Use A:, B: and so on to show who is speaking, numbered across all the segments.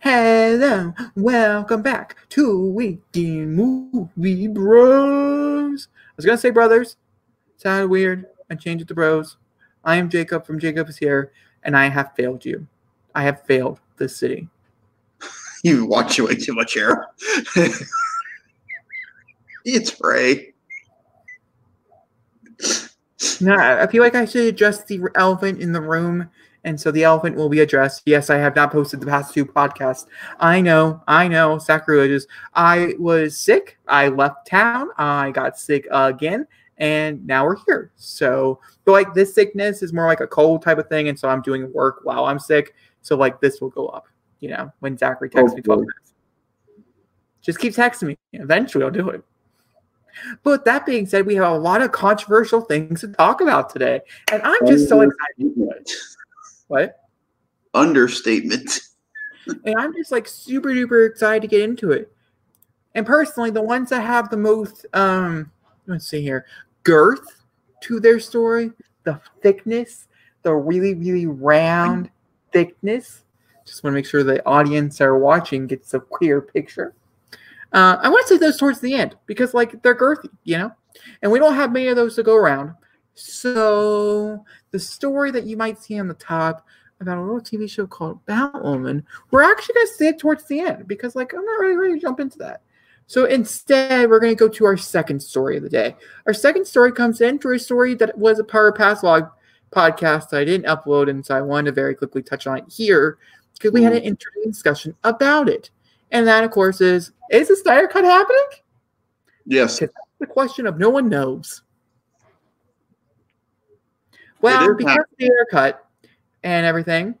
A: Hello, welcome back to Weekend Movie Bros. I was gonna say brothers. Sounded weird. I changed it to bros. I am Jacob from Jacob is here, and I have failed you. I have failed this city.
B: You watch way too much hair. it's Ray.
A: No, I I feel like I should address the elephant in the room, and so the elephant will be addressed. Yes, I have not posted the past two podcasts. I know, I know, sacrilegious. I was sick. I left town. I got sick again, and now we're here. So, but like this sickness is more like a cold type of thing, and so I'm doing work while I'm sick. So like this will go up, you know, when Zachary texts me 12 minutes. Just keep texting me. Eventually, I'll do it. But that being said, we have a lot of controversial things to talk about today, and I'm just so excited. What?
B: Understatement.
A: And I'm just like super duper excited to get into it. And personally, the ones that have the most um let's see here, girth to their story, the thickness, the really, really round thickness. Just want to make sure the audience are watching gets a clear picture. Uh, I want to say those towards the end because like they're girthy, you know? And we don't have many of those to go around. So the story that you might see on the top about a little TV show called Batwoman, we're actually going to say it towards the end because, like, I'm not really ready to jump into that. So instead, we're going to go to our second story of the day. Our second story comes in through a story that was a of past log podcast that I didn't upload, and so I wanted to very quickly touch on it here because we had an hmm. interesting discussion about it. And that, of course, is is the Snyder Cut happening?
B: Yes.
A: The question of no one knows. Well, because of the haircut and everything,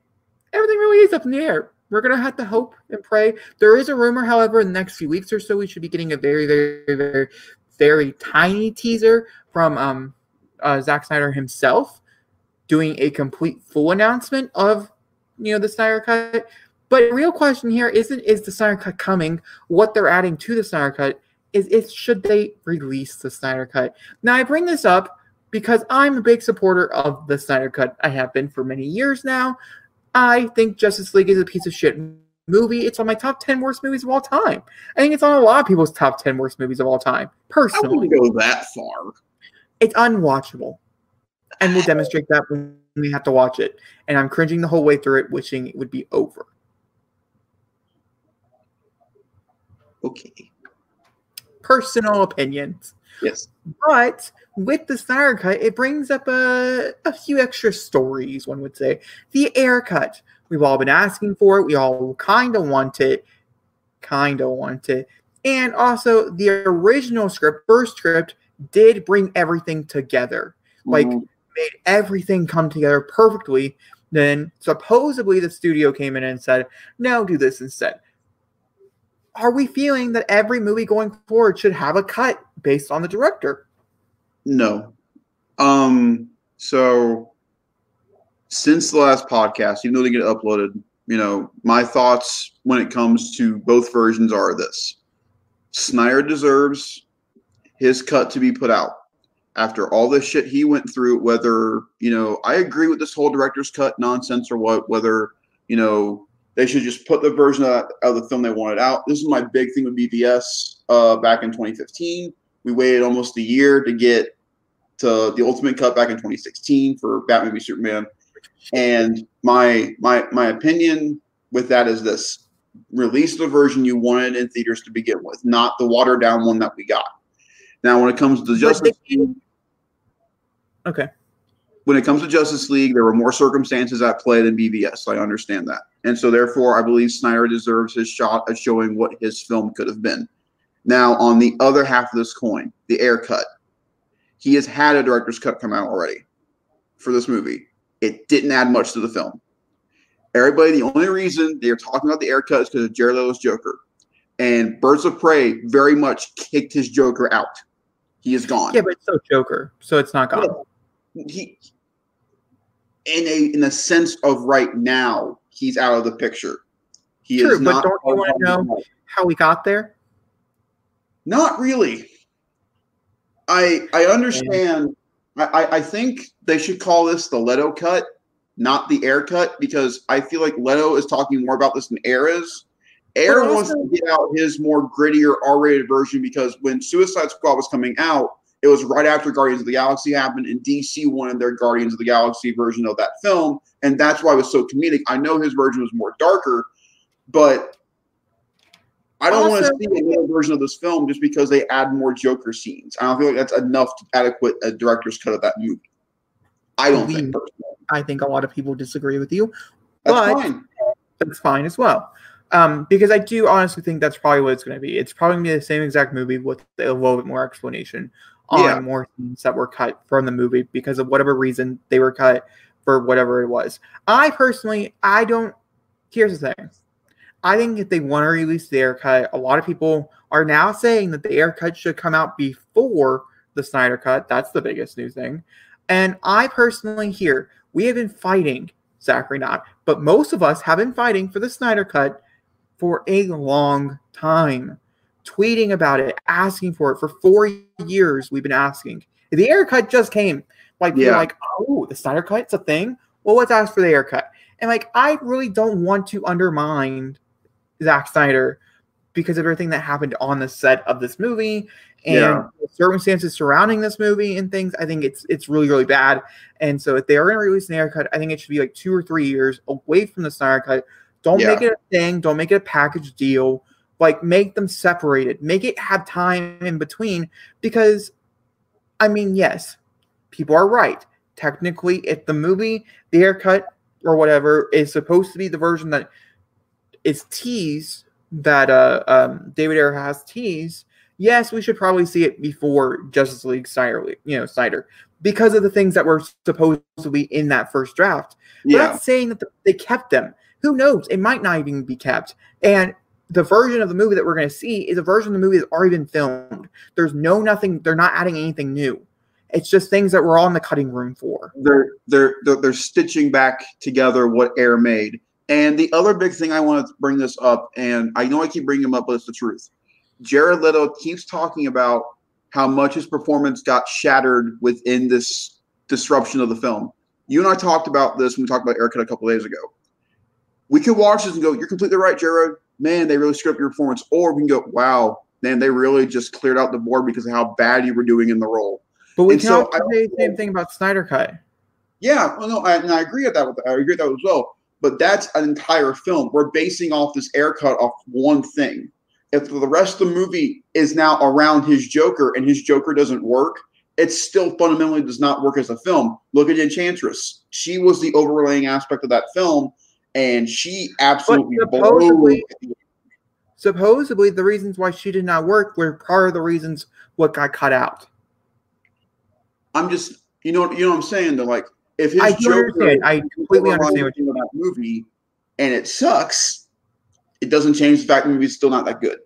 A: everything really is up in the air. We're gonna have to hope and pray. There is a rumor, however, in the next few weeks or so, we should be getting a very, very, very, very tiny teaser from um, uh, Zack Snyder himself, doing a complete full announcement of you know the Snyder cut. But the real question here isn't is the Snyder cut coming? What they're adding to the Snyder cut is is should they release the Snyder cut? Now I bring this up because I'm a big supporter of the Snyder Cut. I have been for many years now. I think Justice League is a piece of shit movie. It's on my top 10 worst movies of all time. I think it's on a lot of people's top 10 worst movies of all time. personally.
B: I wouldn't go that far.
A: it's unwatchable. And we'll demonstrate that when we have to watch it. And I'm cringing the whole way through it, wishing it would be over.
B: Okay.
A: Personal opinions.
B: Yes.
A: But with the Snyder Cut, it brings up a, a few extra stories, one would say. The Ayer cut. We've all been asking for it. We all kind of want it. Kind of want it. And also, the original script, first script, did bring everything together. Like,
B: Mhm.
A: made everything come together perfectly. Then, supposedly, the studio came in and said, no, do this instead. Are we feeling that every movie going forward should have a cut based on the director?
B: No. Um. So since the last podcast, even though they get uploaded, you know, my thoughts when it comes to both versions are this: Snyder deserves his cut to be put out after all this shit he went through. Whether you know, I agree with this whole director's cut nonsense or what. Whether you know they should just put the version of, of the film they wanted out. This is my big thing with BVS uh, back in 2015. We waited almost a year to get to the ultimate cut back in 2016 for Batman v Superman. And my my my opinion with that is this: release the version you wanted in theaters to begin with, not the watered down one that we got. Now, when it comes to Justice League,
A: Okay.
B: when it comes to Justice League, there were more circumstances at play than BVS. I understand that. And so therefore I believe Snyder deserves his shot at showing what his film could have been. Now, on the other half of this coin, the Ayer cut. He has had a director's cut come out already for this movie. It didn't add much to the film. Everybody, the only reason they're talking about the Ayer cut is because of Jared Leto's Joker. And Birds of Prey very much kicked his Joker out. He is gone.
A: Yeah, but it's still Joker, so it's not gone.
B: he in a in a sense of right now, he's out of the picture. He
A: True,
B: is
A: but
B: not.
A: don't you wanna know- How we got there?
B: Not really. I I understand. I, I think they should call this the Leto cut not the Ayer cut, because I feel like Leto is talking more about this in eras. Ayer
A: But
B: wants to get out his more grittier R-rated version because when Suicide Squad was coming out, it was right after Guardians of the Galaxy happened, and DC wanted their Guardians of the Galaxy version of that film, and that's why it was so comedic. I know his version was more darker, but I don't want to see another version of this film just because they add more Joker scenes. I don't feel like that's enough to adequate a director's cut of that movie. I don't think personally.
A: I think a lot of people disagree with you.
B: That's
A: but-
B: fine.
A: That's fine as well. Um, because I do honestly think that's probably what it's going to be. It's probably going to be the same exact movie with a little bit more explanation on
B: Yeah.
A: more scenes that were cut from the movie because of whatever reason they were cut for whatever it was. I personally, I don't. Here's the thing. I think if they want to release the Ayer cut, a lot of people are now saying that the Ayer cut should come out before the Snyder cut. That's the biggest new thing. And I personally here, we have been fighting, Zachary not, but most of us have been fighting for the Snyder cut for a long time. Tweeting about it, asking for it for four years. We've been asking. The Ayer cut just came. Like
B: Yeah.
A: like, oh, the Snyder cut's a thing. Well, let's ask for the Ayer cut. And like, I really don't want to undermine Zack Snyder because of everything that happened on the set of this movie and
B: Yeah.
A: the circumstances surrounding this movie and things. I think it's it's really really bad. And so if they are going to release an Ayer cut, I think it should be like two or three years away from the Snyder cut. Don't
B: Yeah.
A: make it a thing. Don't make it a package deal. Like make them separated. Make it have time in between because, I mean, yes, people are right. Technically, if the movie, the Ayer cut or whatever is supposed to be the version that is teased that uh um David Ayer has teased, yes, we should probably see it before Justice League Snyder, you know, Snyder, because of the things that were supposed to be in that first draft. We're
B: Yeah.
A: not saying that they kept them. Who knows? It might not even be kept. And the version of the movie that we're going to see is a version of the movie that's already been filmed. There's no nothing. They're not adding anything new. It's just things that we're all in the cutting room for.
B: they're they're they're, they're stitching back together what Ayer made. And the other big thing I want to bring this up, and I know I keep bringing him up, but it's the truth. Jared Leto keeps talking about how much his performance got shattered within this disruption of the film. You and I talked about this when we talked about Ayer cut a couple days ago. We could watch this and go, "You're completely right, Jared. Man, they really screwed up your performance." Or we can go, "Wow, man, they really just cleared out the board because of how bad you were doing in the role."
A: But we
B: And
A: can
B: so I
A: say the same thing about Snyder Cut.
B: Yeah, well, no, I, and I agree with that. With I agree with that as well. But that's an entire film. We're basing off this Ayer cut off one thing. If the rest of the movie is now around his Joker and his Joker doesn't work, it still fundamentally does not work as a film. Look at Enchantress. She was the overlaying aspect of that film, and she absolutely
A: supposedly- Supposedly, the reasons why she did not work were part of the reasons what got cut out.
B: I'm just, you know, you know what I'm saying. Though, like, if his
A: I
B: Joker
A: understand. I completely understand what
B: overlying that movie, and it sucks, it doesn't change the fact the movie's still not that good.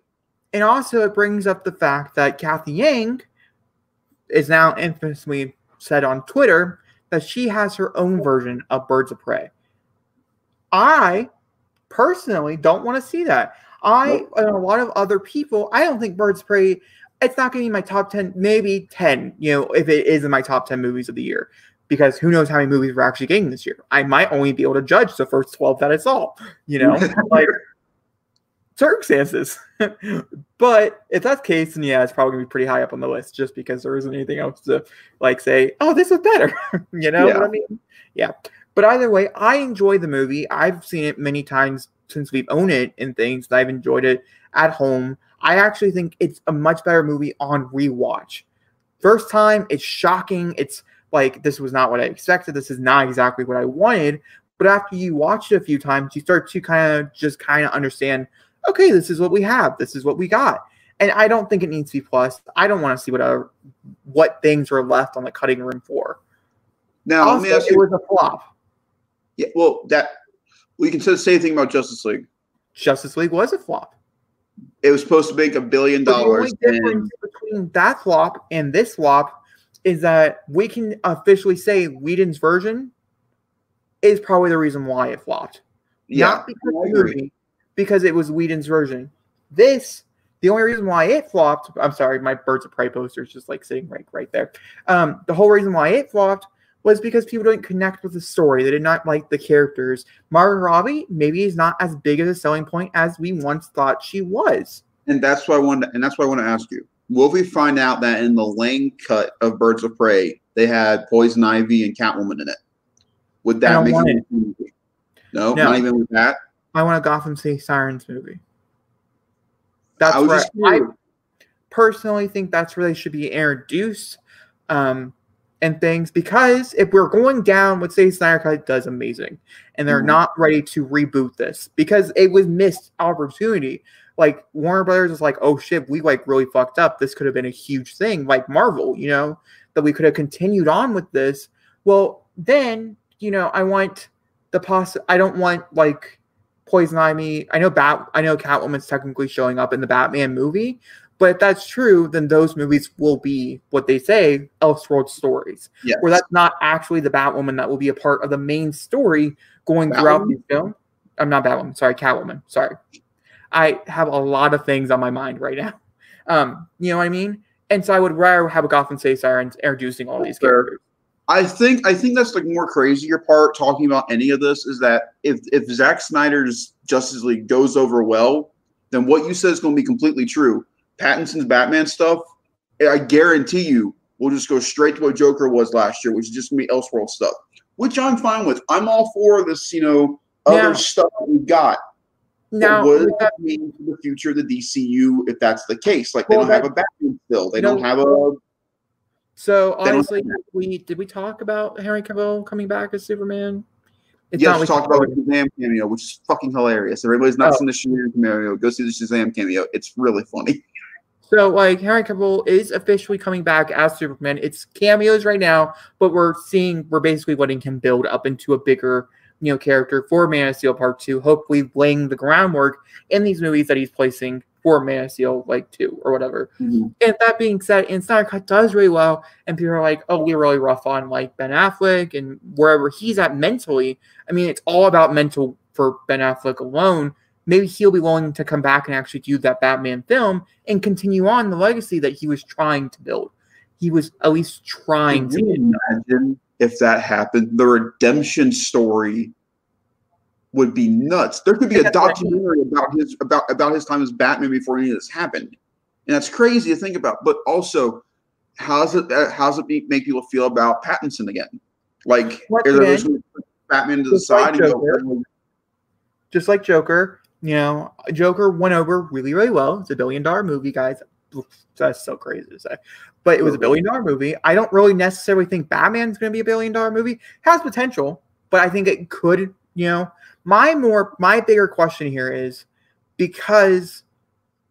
A: And also, it brings up the fact that Cathy Yan is now infamously said on Twitter that she has her own version of Birds of Prey. I personally don't want to see that. I and a lot of other people, I don't think Birds of Prey. It's not going to be my top ten, maybe ten. You know, if it is in my top ten movies of the year, because who knows how many movies we're actually getting this year. I might only be able to judge the first twelve that I saw. You know, like circumstances. but if that's the case, then yeah, it's probably gonna be pretty high up on the list just because there isn't anything else to like say, oh, this was better. you know
B: Yeah.
A: what I mean? Yeah. But either way, I enjoy the movie. I've seen it many times since we've owned it and things. that I've enjoyed it at home. I actually think it's a much better movie on rewatch. First time, it's shocking. It's like this was not what I expected. This is not exactly what I wanted. But after you watch it a few times, you start to kind of just kind of understand okay, this is what we have. This is what we got. And I don't think it needs to be plus. I don't want to see what other, what things are left on the cutting room for.
B: Now,
A: also,
B: let me ask
A: it
B: you.
A: was a flop.
B: Yeah, well, that we can say the same thing about Justice League.
A: Justice League was a flop.
B: It was supposed to make a billion
A: But the only
B: dollars,
A: difference between that flop and this flop is that we can officially say Whedon's version is probably the reason why it flopped.
B: yeah,
A: Not because
B: I agree.
A: movie, because it was Whedon's version. This, the only reason why it flopped, I'm sorry, my Birds of Prey poster is just like sitting right right there. Um, the whole reason why it flopped was because people didn't connect with the story. They did not like the characters. Margot Robbie maybe is not as big of a selling point as we once thought she was.
B: And that's why I wanted, and that's why I want to ask you: Will we find out that in the Lang cut of Birds of Prey, they had Poison Ivy and Catwoman in it? Would that make it? No, no, not even with that.
A: I want a Gotham City Sirens movie. That's right. I personally think that's where they should be introduced. Um, and things because if we're going down what say Snyder Cut does amazing and they're mm-hmm. not ready to reboot this because it was missed opportunity. Like Warner Brothers is like, oh shit, we like really fucked up. This could have been a huge thing, like Marvel, you know, that we could have continued on with this. Well, then, you know, I want the poss I don't want like Poison Ivy. I know Bat I know Catwoman's technically showing up in the Batman movie, but if that's true, then those movies will be what they say, Elseworld stories. Yes. Where that's not actually the Batwoman that will be a part of the main story going Batwoman? throughout the film. I'm not Batwoman, sorry, Catwoman. Sorry. I have a lot of things on my mind right now. Um, you know what I mean? And so I would rather have a Gotham City Sirens introducing all these characters.
B: I think I think that's like more crazier part talking about any of this is that if if Zack Snyder's Justice League goes over well, then what you said is going to be completely true. Pattinson's Batman stuff, I guarantee you, we'll just go straight to what Joker was last year, which is just gonna be Elseworld stuff, which I'm fine with. I'm all for this, you know, other yeah. stuff we've got. Now, what does that mean for the future of the DCU if that's the case? Like, well, they don't have a Batman still. They don't have a.
A: So honestly, we did we talk about Henry Cavill coming back as Superman?
B: It's yes, we talked about the Shazam cameo, which is fucking hilarious. Everybody's not oh. seen the Shazam cameo. Go see the Shazam cameo. It's really funny.
A: So like Henry Cavill is officially coming back as Superman. It's cameos right now, but we're seeing we're basically letting him build up into a bigger you know character for Man of Steel Part Two. Hopefully, laying the groundwork in these movies that he's placing for Man of Steel like two or whatever. Mm-hmm. And that being said, and Snyder Cut does really well, and people are like, "Oh, we're really rough on like Ben Affleck and wherever he's at mentally." I mean, it's all about mental for Ben Affleck alone maybe he'll be willing to come back and actually do that Batman film and continue on the legacy that he was trying to build. He was at least trying Can to.
B: imagine if that happened? The redemption story would be nuts. There could be a documentary about his about about his time as Batman before any of this happened, and that's crazy to think about. But also, how's it uh, how's it make people feel about Pattinson again? Like, Batman to the side
A: like and go, just like Joker, you know, Joker went over really, really well. It's a billion dollar movie, guys. That's so crazy to say. But it was a billion dollar movie. I don't really necessarily think Batman's going to be a billion dollar movie. Has potential, but I think it could, you know. My more, my bigger question here is because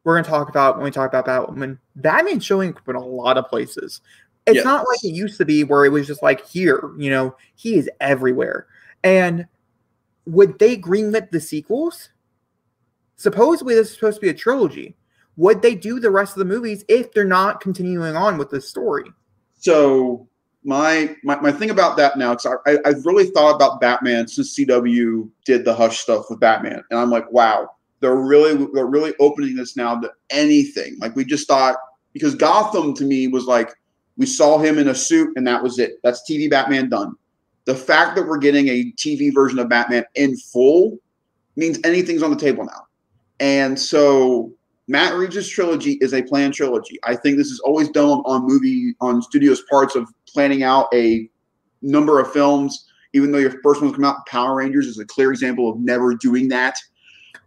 A: we're going to talk about when we talk about Batman, Batman's showing up in a lot of places. It's yes. not like it used to be where it was just like here, you know, he is everywhere. And would they greenlit the sequels? supposedly this is supposed to be a trilogy. Would they do the rest of the movies if they're not continuing on with the story?
B: So my, my my thing about that now, because I, I have really thought about Batman since CW did the Hush stuff with Batman, and I'm like, wow, they're really they're really opening this now to anything. Like we just thought because Gotham to me was like we saw him in a suit and that was it. That's TV Batman done. The fact that we're getting a TV version of Batman in full means anything's on the table now. And so Matt Reeves' trilogy is a planned trilogy. I think this is always done on movie on studios' parts of planning out a number of films. Even though your first one's come out, Power Rangers is a clear example of never doing that.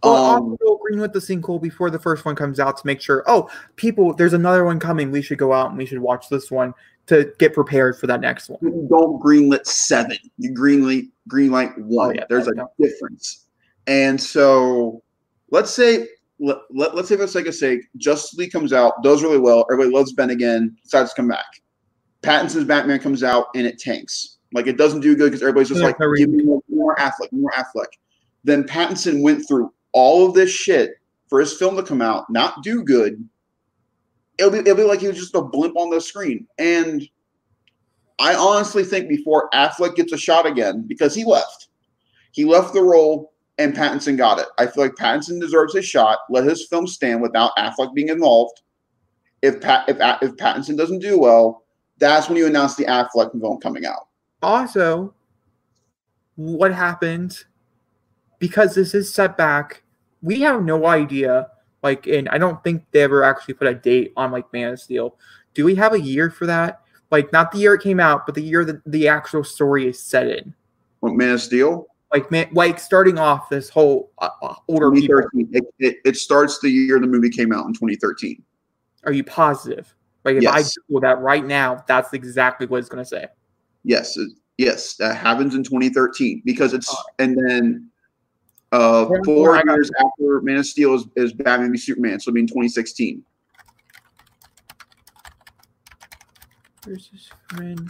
A: Well, um, also agreeing with the sequel before the first one comes out to make sure, oh, people, there's another one coming. We should go out and we should watch this one to get prepared for that next one.
B: You don't greenlit seven. You greenlight greenlight one. Oh, yeah, there's a difference. And so let's say let, let, us say for the sake of sake, Justice League comes out, does really well. Everybody loves Ben again, decides to come back. Pattinson's Batman comes out and it tanks. Like it doesn't do good because everybody's just yeah, like, give me more, more Affleck, more Affleck. Then Pattinson went through all of this shit for his film to come out, not do good. It'll be, it'll be like he was just a blimp on the screen. And I honestly think before Affleck gets a shot again, because he left, he left the role and Pattinson got it. I feel like Pattinson deserves his shot. Let his film stand without Affleck being involved. If Pat, if if Pattinson doesn't do well, that's when you announce the Affleck film coming out.
A: also, what happened because this is set back? We have no idea. Like, and I don't think they ever actually put a date on like Man of Steel. Do we have a year for that? Like, not the year it came out, but the year that the actual story is set in.
B: What Man of Steel?
A: Like, man, like starting off this whole uh, uh, older.
B: It, it, it starts the year the movie came out in 2013.
A: Are you positive? Like, if
B: Yes.
A: I Google that right now, that's exactly what it's going to say.
B: Yes, it- yes, that happens in 2013 because it's and then uh four years after Man of Steel is, is Batman v Superman, so it'll be in 2016.
A: versus Superman.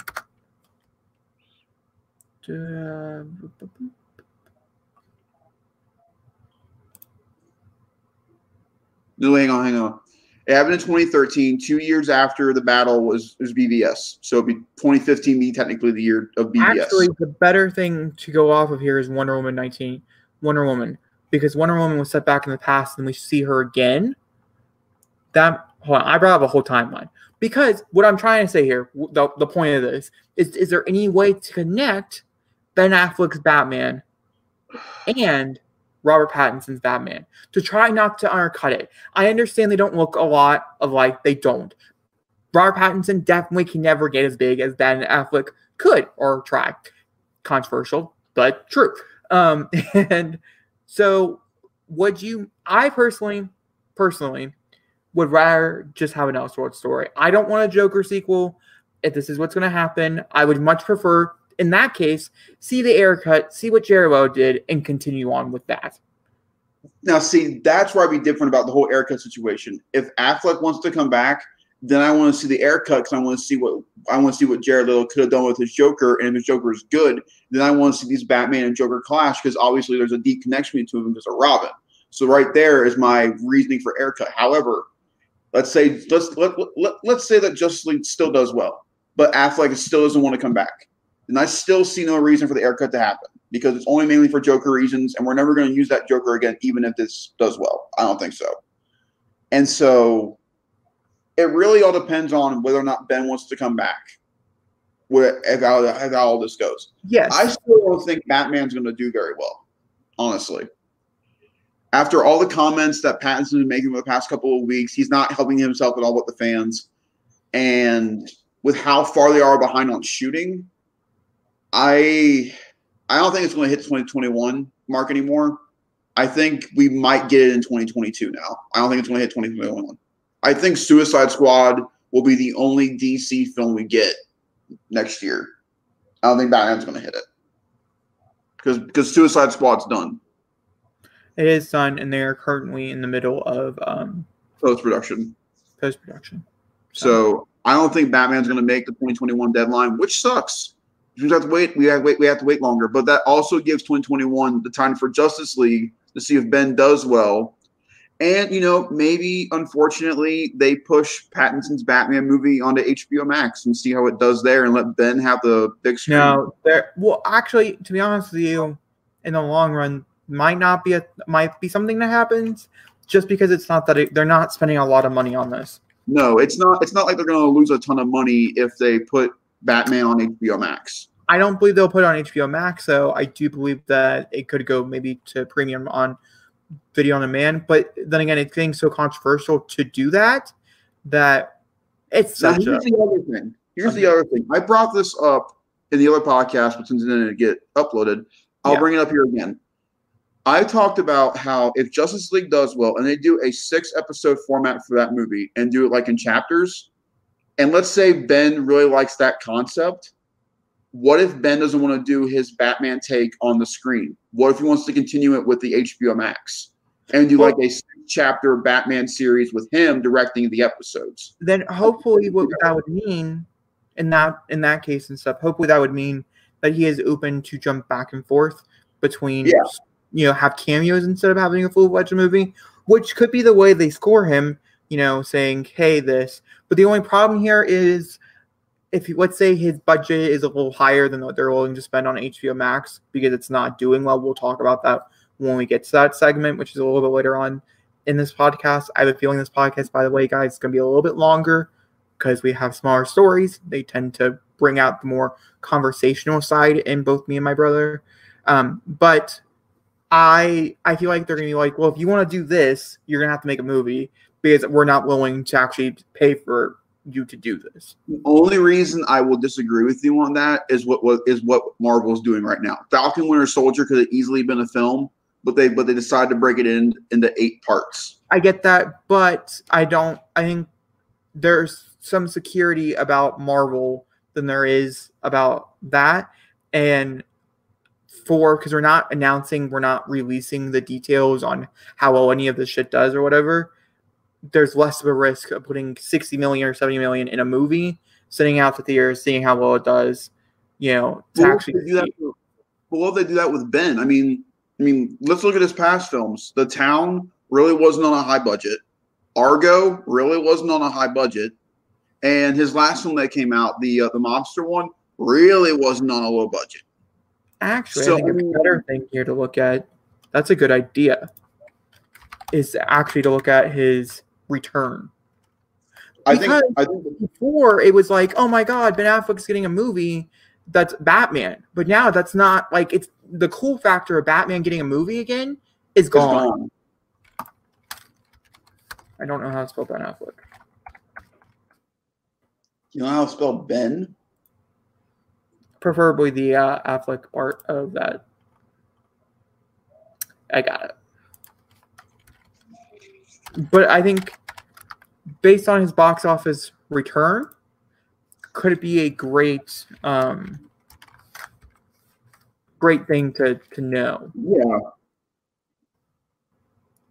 A: Uh,
B: No, hang on, hang on. It happened in 2013, two years after the battle was was BVS. So it'd be 2015 be technically the year of BVS.
A: Actually, the better thing to go off of here is Wonder Woman 19, Wonder Woman, because Wonder Woman was set back in the past, and we see her again. That hold on, I brought up a whole timeline because what I'm trying to say here, the, the point of this is: is there any way to connect Ben Affleck's Batman and Robert Pattinson's Batman to try not to undercut it? I understand they don't look a lot alike; they don't. Robert Pattinson definitely can never get as big as Ben Affleck could or try. Controversial, but true. Um, and so, would you? I personally, personally, would rather just have an Elseworld story. I don't want a Joker sequel. If this is what's going to happen, I would much prefer, in that case, see the Ayer cut, see what Leto did, and continue on with that.
B: Now, see, that's where I'd be different about the whole Ayer cut situation. If Affleck wants to come back, then I want to see the Ayer cut because I want to see what I want to see what Jared Leto could have done with his Joker, and if his Joker is good, then I want to see these Batman and Joker clash because obviously there's a deep connection between them because of Robin. So right there is my reasoning for Ayer cut. However, let's say let's let, let let's say that Justice League still does well, but Affleck still doesn't want to come back, then I still see no reason for the Ayer cut to happen because it's only mainly for Joker reasons, and we're never going to use that Joker again, even if this does well. I don't think so. And so it really all depends on whether or not Ben wants to come back. Where if how, if how all this goes,
A: Yes,
B: I still don't think Batman's going to do very well, honestly. After all the comments that Pattinson's been making for the past couple of weeks, he's not helping himself at all with the fans. And with how far they are behind on shooting, I I don't think it's going to hit the 2021 mark anymore. I think we might get it in 2022 now. I don't think it's going to hit 2021. I think Suicide Squad will be the only DC film we get next year. I don't think Batman's going to hit it because because Suicide Squad's done
A: it is done, and they are currently in the middle of um,
B: post production.
A: post production.
B: So I don't think Batman's going to make the 2021 deadline, which sucks. We have to wait. We have to wait. We have to wait longer. But that also gives 2021 the time for Justice League to see if Ben does well. And you know, maybe unfortunately they push Pattinson's Batman movie onto HBO Max and see how it does there, and let Ben have the big screen.
A: No, there. Well, actually, to be honest with you, in the long run, might not be a might be something that happens just because it's not that it, they're not spending a lot of money on this.
B: No, it's not. It's not like they're going to lose a ton of money if they put Batman on HBO Max.
A: I don't believe they'll put it on HBO Max, though. I do believe that it could go maybe to premium on video on demand. But then again, it's getting so controversial to do that that it's
B: Now,
A: such a
B: here's the other thing. Here's the other thing. I brought this up in the other podcast, but since it didn't get uploaded, I'll
A: Yeah.
B: bring it up here again. I talked about how if Justice League does well and they do a six episode format for that movie and do it like in chapters, and let's say Ben really likes that concept, what if Ben doesn't want to do his Batman take on the screen? What if he wants to continue it with the HBO Max and do like a chapter Batman series with him directing the episodes?
A: then hopefully what that would mean in that in that case and stuff hopefully that would mean that he is open to jump back and forth between
B: Yeah.
A: you know have cameos instead of having a full-fledged movie which could be the way they score him you know saying hey this but the only problem here is if let's say his budget is a little higher than what they're willing to spend on HBO Max because it's not doing well we'll talk about that when we get to that segment which is a little bit later on in this podcast I have a feeling this podcast by the way guys is going to be a little bit longer because we have smaller stories. They tend to bring out the more conversational side in both me and my brother. Um, but I I feel like they're gonna be like, well, if you want to do this, you're gonna have to make a movie because we're not willing to actually pay for you to do this.
B: The only reason I will disagree with you on that is what, what is what Marvel's doing right now. Falcon Winter Soldier could have easily been a film, but they but they decided to break it in into eight parts.
A: I get that, but I don't. I think there's some security about Marvel than there is about that, and for because we're not announcing, we're not releasing the details on how well any of this shit does or whatever. There's less of a risk of putting 60 million or 70 million in a movie, sitting out the theaters, seeing how well it does. You know, to
B: Well,
A: actually.
B: they do that, well, if they do that with Ben? I mean, I mean, let's look at his past films. The Town really wasn't on a high budget. Argo really wasn't on a high budget, and his last film that came out, the uh, the mobster one, really wasn't on a low budget.
A: Actually,
B: So-
A: I think a better thing here to look at. That's a good idea. Is actually to look at his return.
B: I think
A: Because-
B: I think
A: Before it was like, oh my god, Ben Affleck's getting a movie that's Batman. But now that's not like it's the cool factor of Batman getting a movie again is gone.
B: gone.
A: I don't know how to spell Ben Affleck.
B: You know how to spell Ben?
A: Preferably the uh, Affleck part of that. I got it. But I think based on his box office return, could it be a great um great thing to to know,
B: Yeah.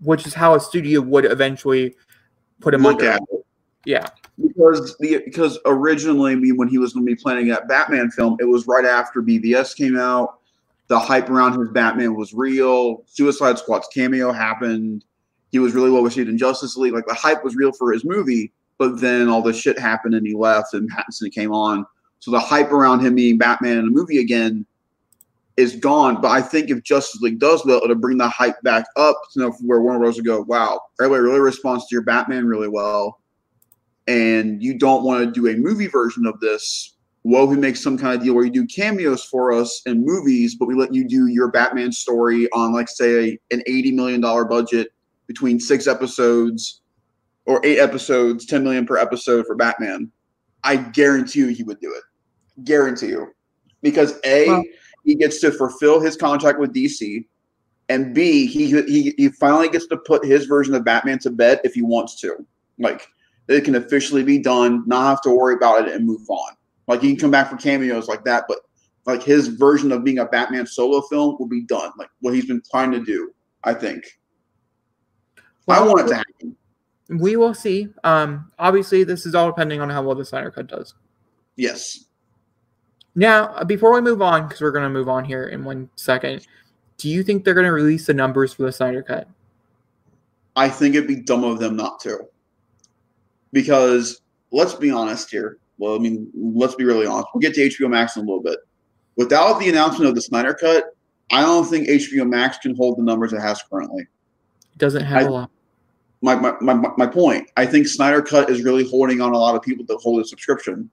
A: which is how a studio would eventually put him
B: Look
A: under.
B: at it.
A: Yeah.
B: because the because originally when he was going to be planning that Batman film, it was right after BVS came out. The hype around his Batman was real. Suicide Squad's cameo happened. He was really well received in Justice League. Like the hype was real for his movie, but then all this shit happened and he left and Pattinson came on. So the hype around him being Batman in a movie again is gone. But I think if Justice League does well, it'll bring the hype back up to know where Warner Bros. will go, wow, everybody really responds to your Batman really well and you don't want to do a movie version of this, well, we make some kind of deal where you do cameos for us in movies, but we let you do your Batman story on, like, say, an eighty million dollar budget between six episodes or eight episodes, ten million per episode for Batman. I guarantee you he would do it. Guarantee you, because a
A: Well-
B: he gets to fulfill his contract with DC, and b he he he finally gets to put his version of Batman to bed if he wants to. Like it can officially be done, not have to worry about it and move on. Like he can come back for cameos like that, but like his version of being a Batman solo film will be done. Like what he's been trying to do, I think. I want it to happen.
A: We will see. Um, obviously, this is all depending on how well the Snyder Cut does.
B: Yes.
A: Now, before we move on, because we're going to move on here in one second, do you think they're going to release the numbers for the Snyder Cut?
B: I think it'd be dumb of them not to. Because let's be honest here. Well, I mean, let's be really honest. We'll get to HBO Max in a little bit. Without the announcement of the Snyder Cut, I don't think HBO Max can hold the numbers it has currently.
A: It doesn't have
B: I-
A: a lot.
B: My, my, my, my point. I think Snyder Cut is really holding on a lot of people to hold a subscription.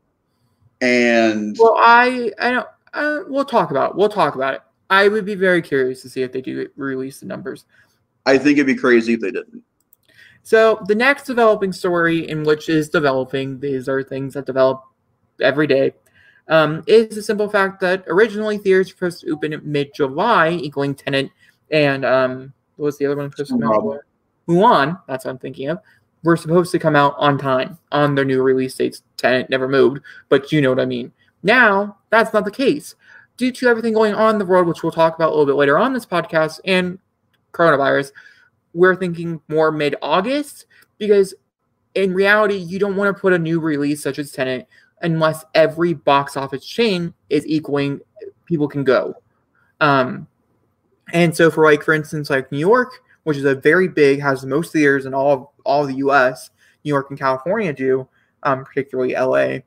B: And
A: Well, I I don't. Uh, we'll talk about it. We'll talk about it. I would be very curious to see if they do release the numbers.
B: I think it'd be crazy if they didn't.
A: So the next developing story, in which is developing, these are things that develop every day, um, is the simple fact that originally theaters were supposed to open in mid-July, equaling Tenet and um, what was the other one supposed to?
B: Mulan.
A: That's what I'm thinking of, were supposed to come out on time on their new release dates. Tenet never moved, but you know what I mean. Now that's not the case due to everything going on in the world, which we'll talk about a little bit later on this podcast, and coronavirus. We're thinking more mid August because in reality, you don't want to put a new release such as Tenet unless every box office chain is equaling people can go. Um, and so for like for instance, like New York, which is a very big, has the most theaters in all of, all of the U.S. New York and California do, um, particularly L.A.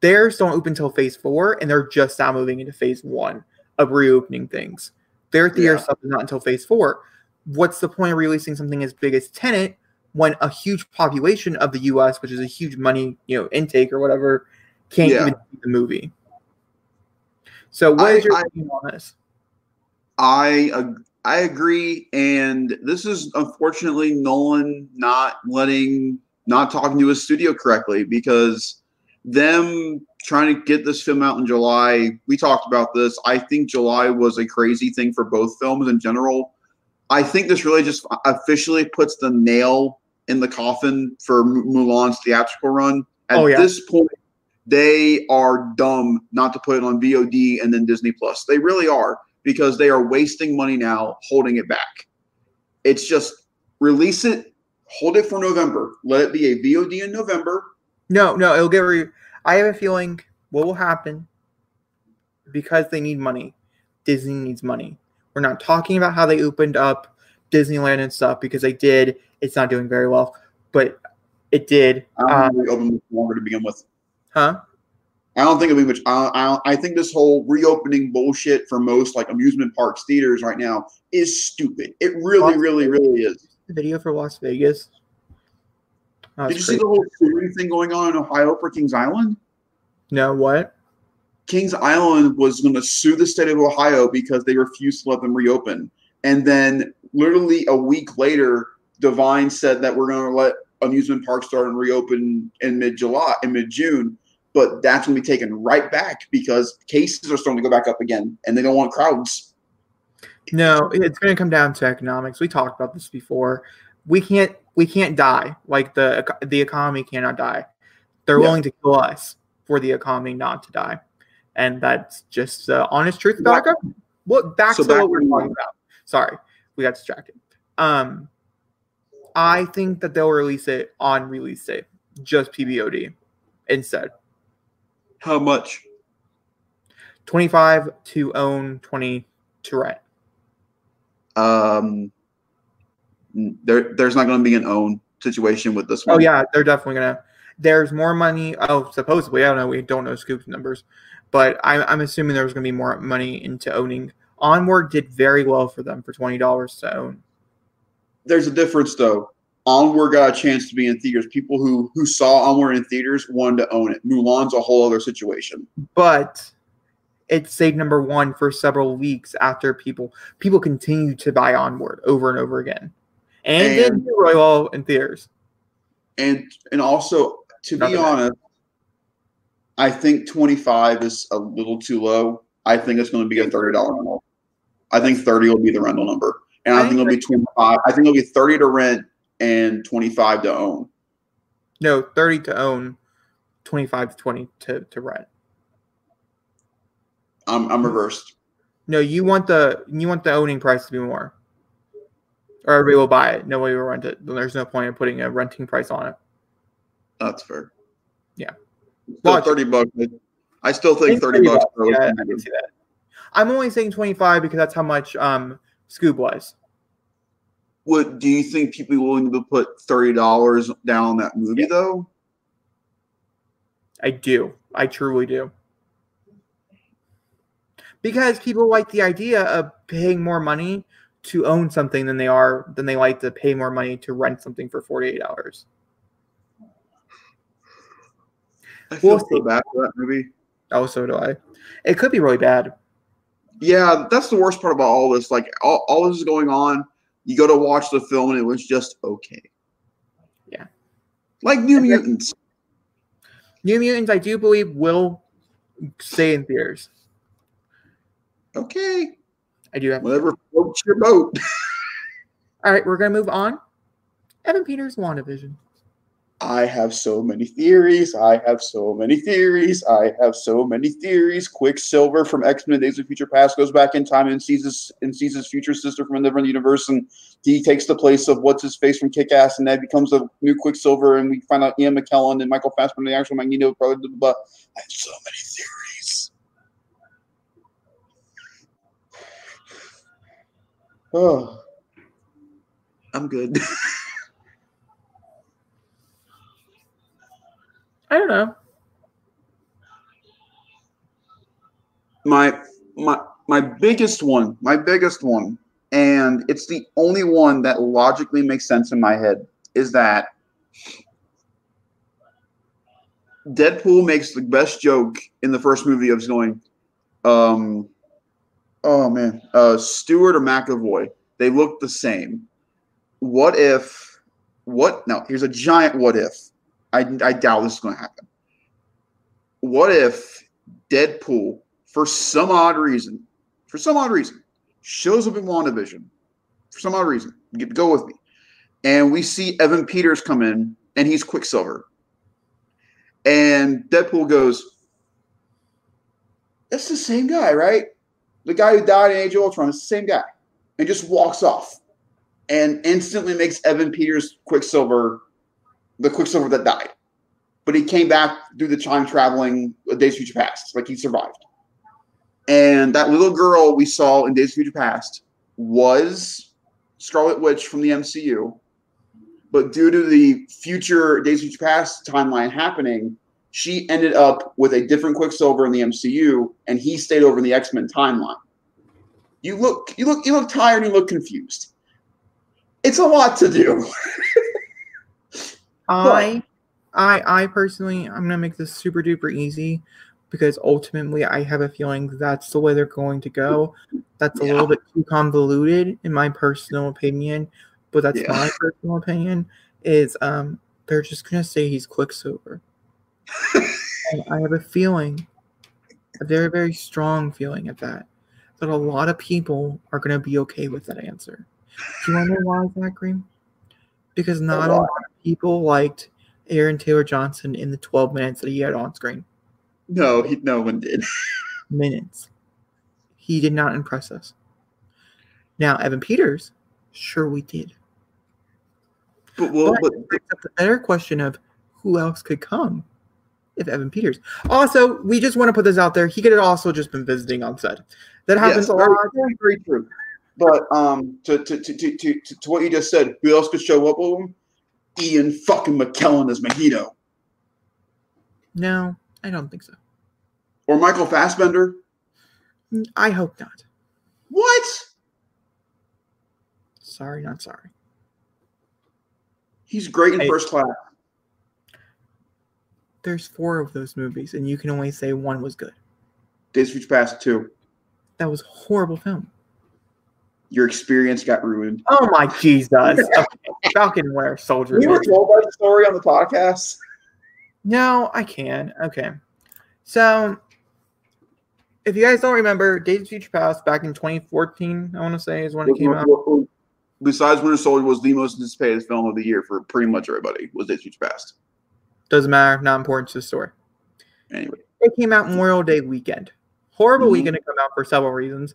A: Theirs don't open until Phase Four, and they're just now moving into Phase One of reopening things. Their theater
B: Yeah.
A: stuff is not until Phase Four. What's the point of releasing something as big as Tenet when a huge population of the U.S., which is a huge money you know intake or whatever, can't
B: Yeah.
A: even see the movie? So, what
B: I-
A: is your
B: I-
A: opinion on this?
B: I I agree, and this is unfortunately Nolan not letting, not talking to his studio correctly because them trying to get this film out in July. We talked about this. I think July was a crazy thing for both films in general. I think this really just officially puts the nail in the coffin for Mulan's theatrical run. At
A: Oh, yeah.
B: this point, they are dumb not to put it on VOD and then Disney Plus. They really are because they are wasting money now holding it back. It's just release it, hold it for November. Let it be a VOD in November.
A: No, no, it'll get. Re- I have a feeling what will happen because they need money. Disney needs money. We're not talking about how they opened up Disneyland and stuff because they did. It's not doing very well, but it did.
B: I don't
A: Uh,
B: think it'll be open longer to begin with.
A: huh?
B: I don't think it'll be much. I, I, I think this whole reopening bullshit for most like amusement parks, theaters right now is stupid. It really, really, really is.
A: The video for Las Vegas. That
B: Did you see the whole shooting thing going on in Ohio for Kings Island?
A: No, what?
B: Kings Island was going to sue the state of Ohio because they refused to let them reopen. And then, literally a week later, DeWine said that we're going to let amusement parks start and reopen in mid July, in mid June. But that's going to be taken right back because cases are starting to go back up again, and they don't want crowds.
A: No, it's going to come down to economics. We talked about this before. We can't we can't die. Like the the economy cannot die. They're
B: Yeah.
A: willing to kill us for the economy not to die, and that's just the honest truth about government. What back
B: So
A: to
B: back
A: what we're talking about. Sorry, we got distracted. Um, I think that they'll release it on release day, just PVOD instead.
B: How much?
A: Twenty five to own, twenty to rent.
B: Um, there, there's not going to be an own situation with this one.
A: Oh yeah, they're definitely gonna. There's more money. Oh, supposedly, I don't know. We don't know Scoob's numbers, but I'm, I'm assuming there's gonna be more money into owning. Onward did very well for them for twenty dollars to own.
B: there's a difference though. Onward got a chance to be in theaters. People who who saw Onward in theaters wanted to own it. Mulan's a whole other situation.
A: But it stayed number one for several weeks after people people continued to buy Onward over and over again, and, it did
B: And-
A: really well in theaters.
B: And and also to
A: Not
B: be honest, I think 25 is a little too low. I think it's going to be a thirty dollar rental. I think 30 will be the rental number, and I,
A: I
B: think it'll be 25. I think it'll be 30 to rent and 25 to own.
A: No, thirty to own, twenty five to twenty to to rent.
B: I'm I'm reversed.
A: No, you want the you want the owning price to be more. Or everybody will buy it. Nobody will rent it. Then there's no point in putting a renting price on it.
B: That's fair.
A: Yeah.
B: Still
A: Logic.
B: 30 bucks. I still think 30
A: 30
B: bucks. is
A: Yeah, I can see that. I'm only saying 25 because that's how much um Scoob was.
B: What do you think people willing to put thirty dollars down on that movie
A: Yeah.
B: though?
A: I do. I truly do. Because people like the idea of paying more money to own something than they are than they like to pay more money to rent something for 48 hours.
B: I feel
A: We'll
B: so
A: see.
B: bad for that movie.
A: Oh, so do I. It could be really bad.
B: Yeah, that's the worst part about all this. Like all, all this is going on. You go to watch the film and it was just okay.
A: Yeah.
B: Like New
A: And
B: Mutants.
A: New Mutants, I do believe, will stay in theaters.
B: Okay.
A: I do have.
B: Whatever floats your boat.
A: All right, we're gonna move on. Evan Peters, WandaVision.
B: I have so many theories. I have so many theories. I have so many theories. Quicksilver from X Men: Days of Future Past goes back in time and sees his and sees his future sister from a different universe, and he takes the place of what's his face from Kick Ass, and that becomes a new Quicksilver, and we find out Ian McKellen and Michael Fassbender, the actual Magneto, blah, blah, blah. I have so many theories. Oh, I'm good.
A: I don't know.
B: my my my biggest one, my biggest one, and it's the only one that logically makes sense in my head is that Deadpool makes the best joke in the first movie of going, um, oh man, uh, Stewart or McAvoy, they look the same. What if? What? No, here's a giant what if. I, I doubt this is going to happen. What if Deadpool, for some odd reason, for some odd reason, shows up in WandaVision, for some odd reason, go with me, and we see Evan Peters come in, and he's Quicksilver, and Deadpool goes, "That's the same guy, right? The guy who died in Age of Ultron is the same guy," and just walks off, and instantly makes Evan Peters Quicksilver, the Quicksilver that died but he came back through the time traveling uh, Days of Future Past. Like he survived. And that little girl we saw in Days of Future Past was Scarlet Witch from the MCU. But due to the future Days of Future Past timeline happening, she ended up with a different Quicksilver in the MCU, and he stayed over in the X Men timeline. You look, you look, you look tired. You look confused. It's a lot to do.
A: I I I personally I'm gonna make this super duper easy because ultimately I have a feeling that's the way they're going to go. That's a yeah. little bit too convoluted in my personal opinion, but that's yeah. my personal opinion. Is um they're just gonna say he's Quicksilver. and I have a feeling, a very very strong feeling at that, that a lot of people are gonna be okay with that answer. Do you want to know why, Zach Green? Because not a lot of people liked Aaron Taylor Johnson in the 12 minutes that he had on screen?
B: No, he, no one did.
A: minutes. He did not impress us. Now, Evan Peters, sure we did. But, well, but, but the better question of who else could come if Evan Peters. Also, we just want to put this out there. He could have also just been visiting on set. That happens yes, a lot.
B: Very, very true. But um, to, to, to, to, to, to what you just said, who else could show up with him? Ian fucking McKellen as Magneto.
A: No, I don't think so.
B: Or Michael Fassbender?
A: I hope not.
B: What?
A: Sorry, not sorry.
B: He's great in first class.
A: There's four of those movies, and you can only say one was good.
B: Days of Future Past 2.
A: That was a horrible film
B: your experience got ruined.
A: Oh my Jesus! okay. Falcon Winter Soldier.
B: You were told that story on the podcast.
A: No, I can. Okay, so if you guys don't remember, Days of Future Past back in 2014, I want to say is when it came out.
B: Besides, Winter Soldier was the most anticipated film of the year for pretty much everybody. Was Days of Future Past?
A: Doesn't matter. Not important to the story.
B: Anyway,
A: it came out Memorial Day weekend. Horrible mm-hmm. weekend to come out for several reasons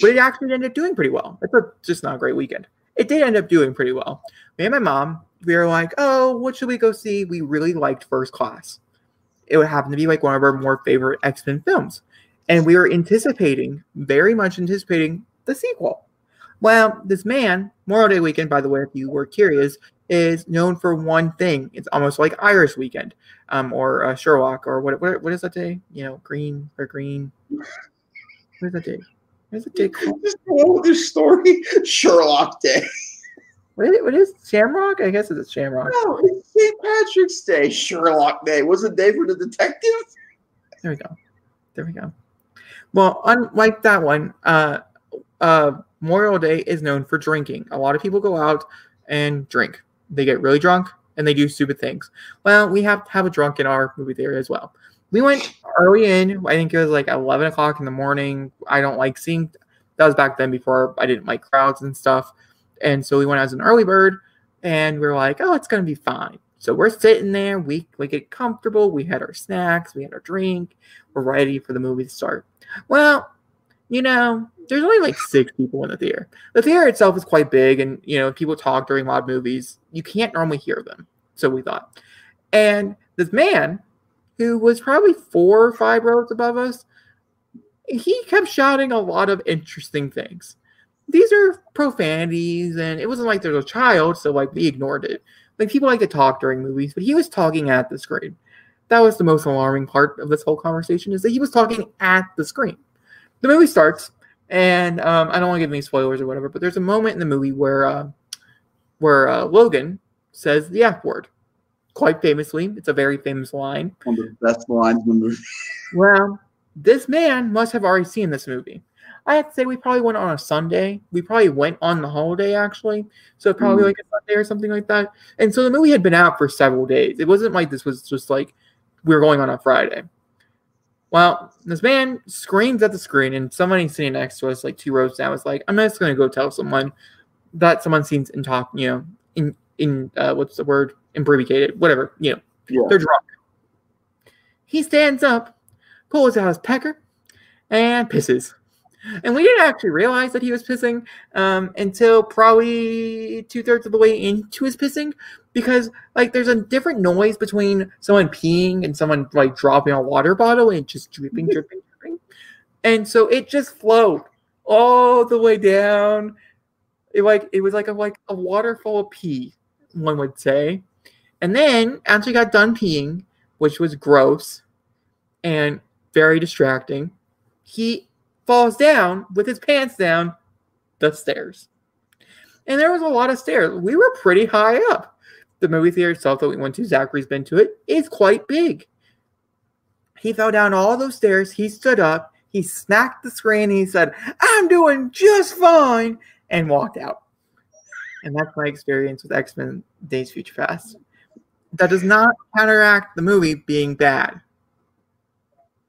A: but it actually ended up doing pretty well. It's a, just not a great weekend. It did end up doing pretty well. Me and my mom, we were like, oh, what should we go see? We really liked First Class. It would happen to be like one of our more favorite X Men films. And we were anticipating, very much anticipating the sequel. Well, this man, Memorial Day weekend, by the way, if you were curious, is known for one thing. It's almost like Irish weekend, um, or uh, Sherlock, or what, what? What is that day? You know, green or green. What is that day?
B: Where's the day called? This story, Sherlock Day.
A: What is, what is Shamrock? I guess it's a Shamrock.
B: No, it's St. Patrick's Day. Sherlock Day. Was it day for the detective?
A: There we go. There we go. Well, unlike that one, uh, uh, Memorial Day is known for drinking. A lot of people go out and drink. They get really drunk and they do stupid things. Well, we have to have a drunk in our movie theater as well we went early in. I think it was like 11 o'clock in the morning. I don't like seeing that was back then before I didn't like crowds and stuff. And so we went as an early bird and we are like, oh, it's to be fine. So we're sitting there. We, we get comfortable. We had our snacks. We had our drink. We're ready for the movie to start. Well, you know, there's only like six people in the theater. The theater itself is quite big, and you know, people talk during loud movies. You can't normally hear them. So we thought. And this man who was probably four or five rows above us, he kept shouting a lot of interesting things. These are profanities, and it wasn't like there's a child, so like we ignored it. Like people like to talk during movies, but he was talking at the screen. That was the most alarming part of this whole conversation is that he was talking at the screen. The movie starts, and um, I don't want to give any spoilers or whatever, but there's a moment in the movie where uh, where uh, Logan says the F word, quite famously. It's a very famous line.
B: One of the best lines in the movie.
A: Well, This man must have already seen this movie. I have to say we probably went on a Sunday. We probably went on the holiday actually, so probably
B: Mm.
A: like a Sunday or something like that. And so the movie had been out for several days. It wasn't like this was just like we were going on a Friday. Well, this man screams at the screen, and somebody sitting next to us, like two rows down, was like, "I'm just gonna go tell someone that someone seems in talk, you know, in in uh, what's the word, imbrovicated, whatever, you know,
B: Yeah.
A: they're drunk." He stands up, pulls out his pecker, and pisses. And we didn't actually realize that he was pissing um, until probably two thirds of the way into his pissing, because like there's a different noise between someone peeing and someone like dropping a water bottle and just dripping, dripping, dripping, and so it just flowed all the way down. It like it was like a like a waterfall of pee, one would say. And then after he got done peeing, which was gross and very distracting, he falls down with his pants down the stairs. And there was a lot of stairs. We were pretty high up. The movie theater itself that we went to, Zachary's been to it, is quite big. He fell down all those stairs. He stood up. He smacked the screen. He said, I'm doing just fine, and walked out. And that's my experience with X Men Days Future Past. That does not counteract the movie being bad.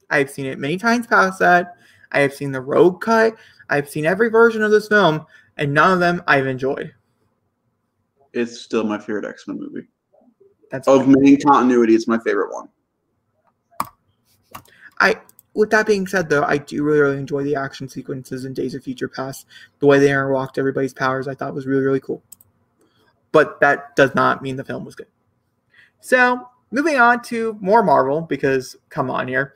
A: I've seen it many times past that. I have seen the Rogue Cut. I've seen every version of this film, and none of them I've enjoyed.
B: It's still my favorite X Men movie.
A: That's
B: Of main continuity, it's my favorite one.
A: I. With that being said, though, I do really, really enjoy the action sequences in Days of Future Past. The way they interlocked everybody's powers, I thought was really, really cool. But that does not mean the film was good. So, moving on to more Marvel, because come on here,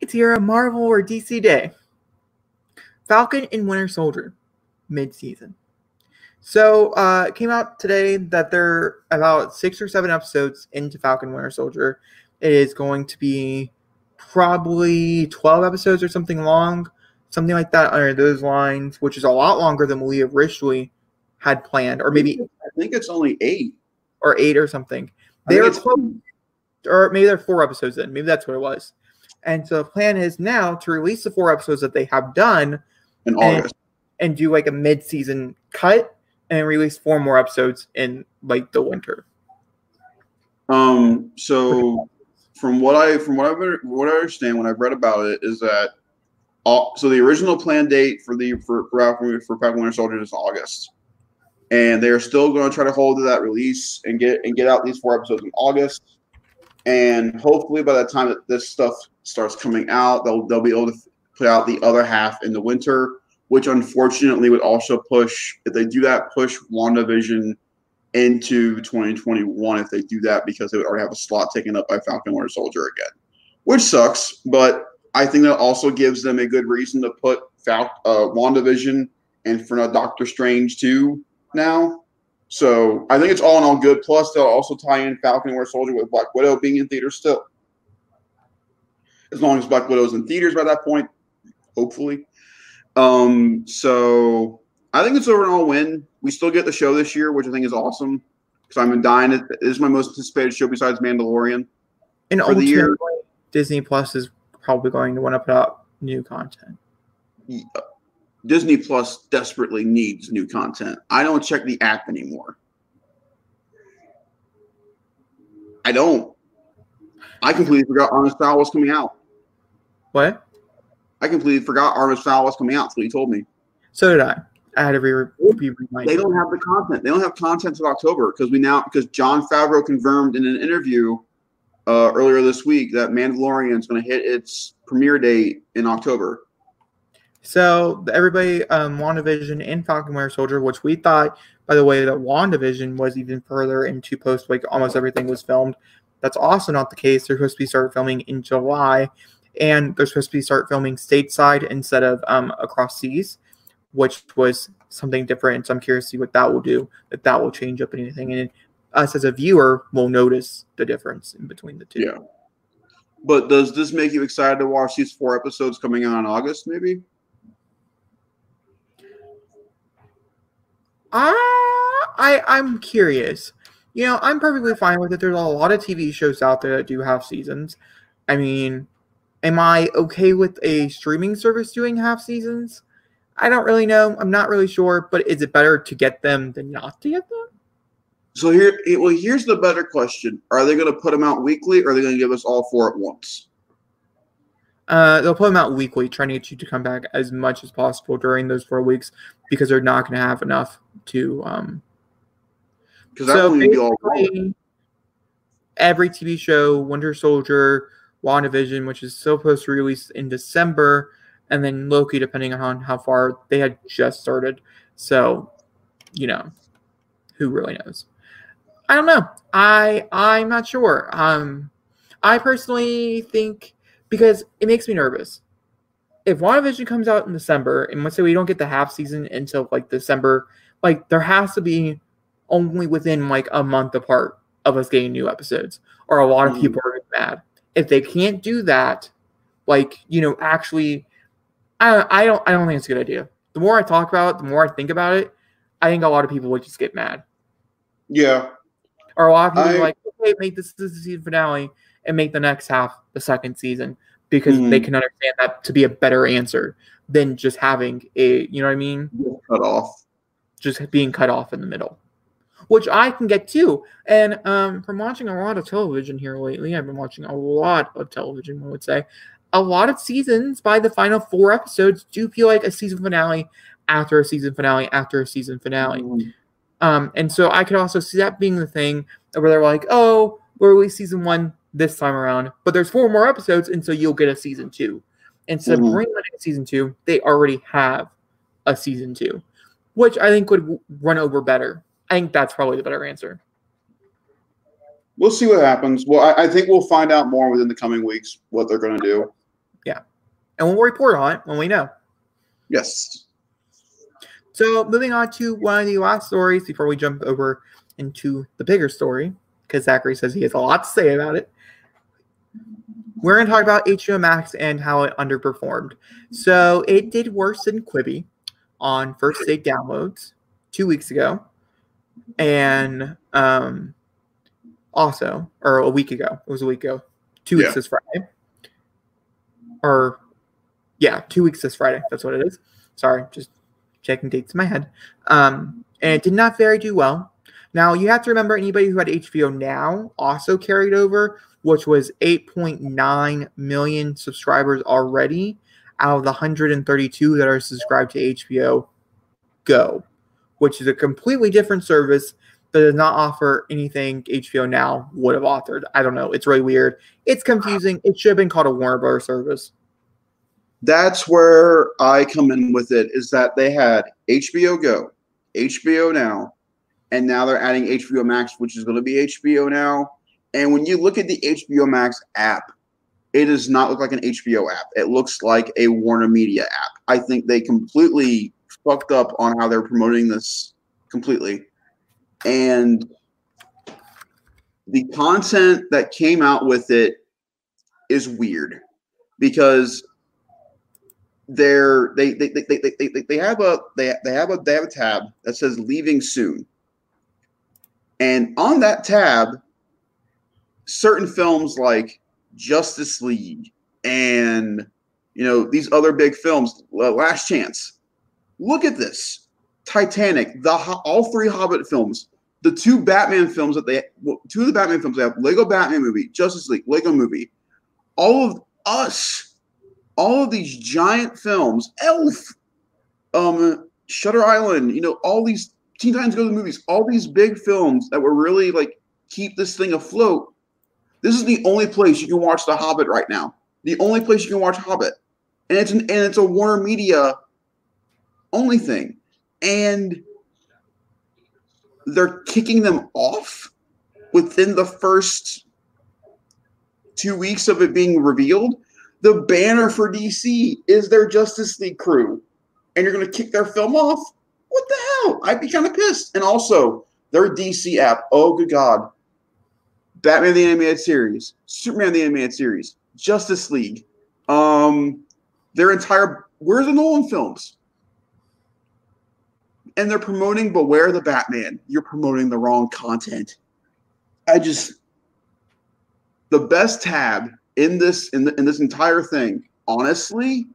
A: it's either a Marvel or DC day. Falcon and Winter Soldier, mid-season. So uh, it came out today that they're about six or seven episodes into Falcon Winter Soldier. It is going to be probably 12 episodes or something long, something like that under those lines, which is a lot longer than we originally had planned, or maybe
B: I think it's only eight.
A: or eight or something.
B: I think
A: They're
B: it's-
A: close, or maybe they're four episodes in. Maybe that's what it was. And so the plan is now to release the four episodes that they have done
B: in
A: And-
B: August.
A: and do like a mid-season cut and release four more episodes in like the winter.
B: Um, so from what I from what I what I understand when I've read about it is that all, so the original planned date for the for for for Falcon Winter Soldier is August, and they are still going to try to hold to that release and get and get out these four episodes in August, and hopefully by the time that this stuff starts coming out, they'll they'll be able to put out the other half in the winter, which unfortunately would also push if they do that push WandaVision into 2021 if they do that because they would already have a slot taken up by Falcon Winter Soldier again, which sucks. But I think that also gives them a good reason to put Fal- uh, WandaVision and for Doctor Strange too now. So I think it's all in all good. Plus, they'll also tie in Falcon and Winter Soldier with Black Widow being in theaters still. As long as Black Widow's in theaters by that point, hopefully. Um, so I think it's overall win. We still get the show this year, which I think is awesome because I'm dying. It is my most anticipated show besides Mandalorian.
A: And
B: For the year-
A: Disney Plus is probably going to want to put out new content.
B: Disney Plus desperately needs new content. I don't check the app anymore. I don't. I completely forgot Artemis Fowl was coming out.
A: What?
B: I completely forgot Artemis Fowl was coming out. What you told me.
A: So did I. I had to re- be reminded.
B: They don't have the content. They don't have content till October because we now because Jon Favreau confirmed in an interview uh, earlier this week that Mandalorian is going to hit its premiere date in October.
A: So everybody, um, WandaVision and Falcon Winter Soldier, which we thought, by the way, that WandaVision was even further into post, like almost everything was filmed. That's also not the case. They're supposed to be start filming in July, and they're supposed to be start filming stateside instead of um, across seas, which was something different. So I'm curious to see what that will do. If that will change up anything, and us as a viewer will notice the difference in between the two.
B: Yeah. But does this make you excited to watch these four episodes coming out in August? Maybe.
A: I, I I'm curious. You know, I'm perfectly fine with it. There's a lot of TV shows out there that do have seasons. I mean, Am I okay with a streaming service doing half seasons? I don't really know. I'm not really sure, but is it better to get them than not to get them?
B: So here, well, here's the better question: Are they going to put them out weekly, or are they going to give us all four at once?
A: Uh, they'll put them out weekly, trying to get you to come back as much as possible during those four weeks because they're not going to have enough to. Um,
B: because so be all wrong.
A: every TV show, Winter Soldier, WandaVision, which is supposed to release in December, and then Loki, depending on how far they had just started. So, you know, who really knows? I don't know. I I'm not sure. Um, I personally think because it makes me nervous. If WandaVision comes out in December, and let's say we don't get the half season until like December, like there has to be only within like a month apart of us getting new episodes, or a lot of mm-hmm. people are mad. If they can't do that, like you know, actually, I I don't I don't think it's a good idea. The more I talk about it, the more I think about it, I think a lot of people would just get mad.
B: Yeah.
A: Or a lot of people I, like, okay, make this, this the season finale and make the next half the second season because mm-hmm. they can understand that to be a better answer than just having a, you know what I mean?
B: Cut off.
A: Just being cut off in the middle, which I can get too. And um, from watching a lot of television here lately, I've been watching a lot of television, I would say. A lot of seasons by the final four episodes do feel like a season finale after a season finale after a season finale. Mm-hmm. Um, and so I could also see that being the thing where they're like, oh, we're release season one this time around, but there's four more episodes, and so you'll get a season two. Instead mm-hmm. of bringing a season two, they already have a season two, which I think would run over better. I think that's probably the better answer.
B: We'll see what happens. Well, I, I think we'll find out more within the coming weeks what they're going to do.
A: Yeah. And we'll report on it when we know.
B: Yes.
A: So, moving on to one of the last stories before we jump over into the bigger story, because Zachary says he has a lot to say about it we're going to talk about HBO Max and how it underperformed. So it did worse than Quibi on first day downloads two weeks ago, and um, also, or a week ago. It was a week ago. Two weeks yeah. this Friday, or yeah, two weeks this Friday. That's what it is. Sorry, just checking dates in my head. Um, and it did not very do well. Now you have to remember anybody who had HBO now also carried over which was 8.9 million subscribers already out of the 132 that are subscribed to HBO Go, which is a completely different service that does not offer anything HBO Now would have authored. I don't know. It's really weird. It's confusing. It should have been called a Warner Brothers service.
B: That's where I come in with it is that they had HBO Go, HBO Now, and now they're adding HBO Max, which is going to be HBO Now and when you look at the HBO Max app, it does not look like an HBO app. It looks like a Warner Media app. I think they completely fucked up on how they're promoting this completely. And the content that came out with it is weird because they're they they, they, they, they, they have a they, they have a they have a tab that says leaving soon and on that tab certain films like Justice League and you know these other big films, Last Chance. Look at this: Titanic, the all three Hobbit films, the two Batman films that they, two of the Batman films they have, Lego Batman movie, Justice League, Lego movie, all of us, all of these giant films, Elf, um, Shutter Island, you know, all these Teen Titans Go to the movies, all these big films that were really like keep this thing afloat this is the only place you can watch The Hobbit right now. The only place you can watch Hobbit, and it's an and it's a Warner Media only thing, and they're kicking them off within the first two weeks of it being revealed. The banner for DC is their Justice League crew, and you're going to kick their film off. What the hell? I'd be kind of pissed. And also, their DC app. Oh, good God. Batman the Animated Series, Superman the Animated Series, Justice League, um, their entire where's the Nolan films? And they're promoting Beware the Batman. You're promoting the wrong content. I just the best tab in this in, the, in this entire thing, honestly,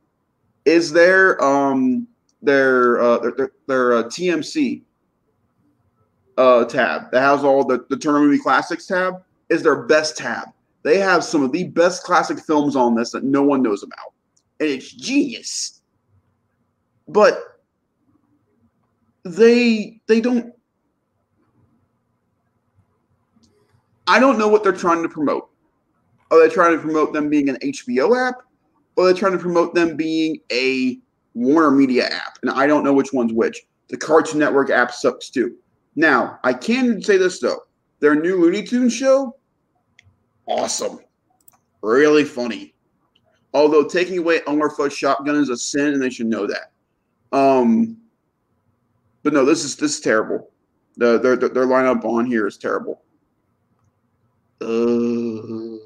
B: is their um their uh their their, their uh, TMC uh tab that has all the the Turner Movie Classics tab is their best tab. They have some of the best classic films on this that no one knows about, and it's genius. But they they don't. I don't know what they're trying to promote. Are they trying to promote them being an HBO app, or are they trying to promote them being a Warner Media app? And I don't know which one's which. The Cartoon Network app sucks too. Now, I can say this though: their new Looney Tunes show, awesome, really funny. Although taking away Elmer Fudd shotgun is a sin, and they should know that. Um, but no, this is this is terrible. The their their lineup on here is terrible. Uh,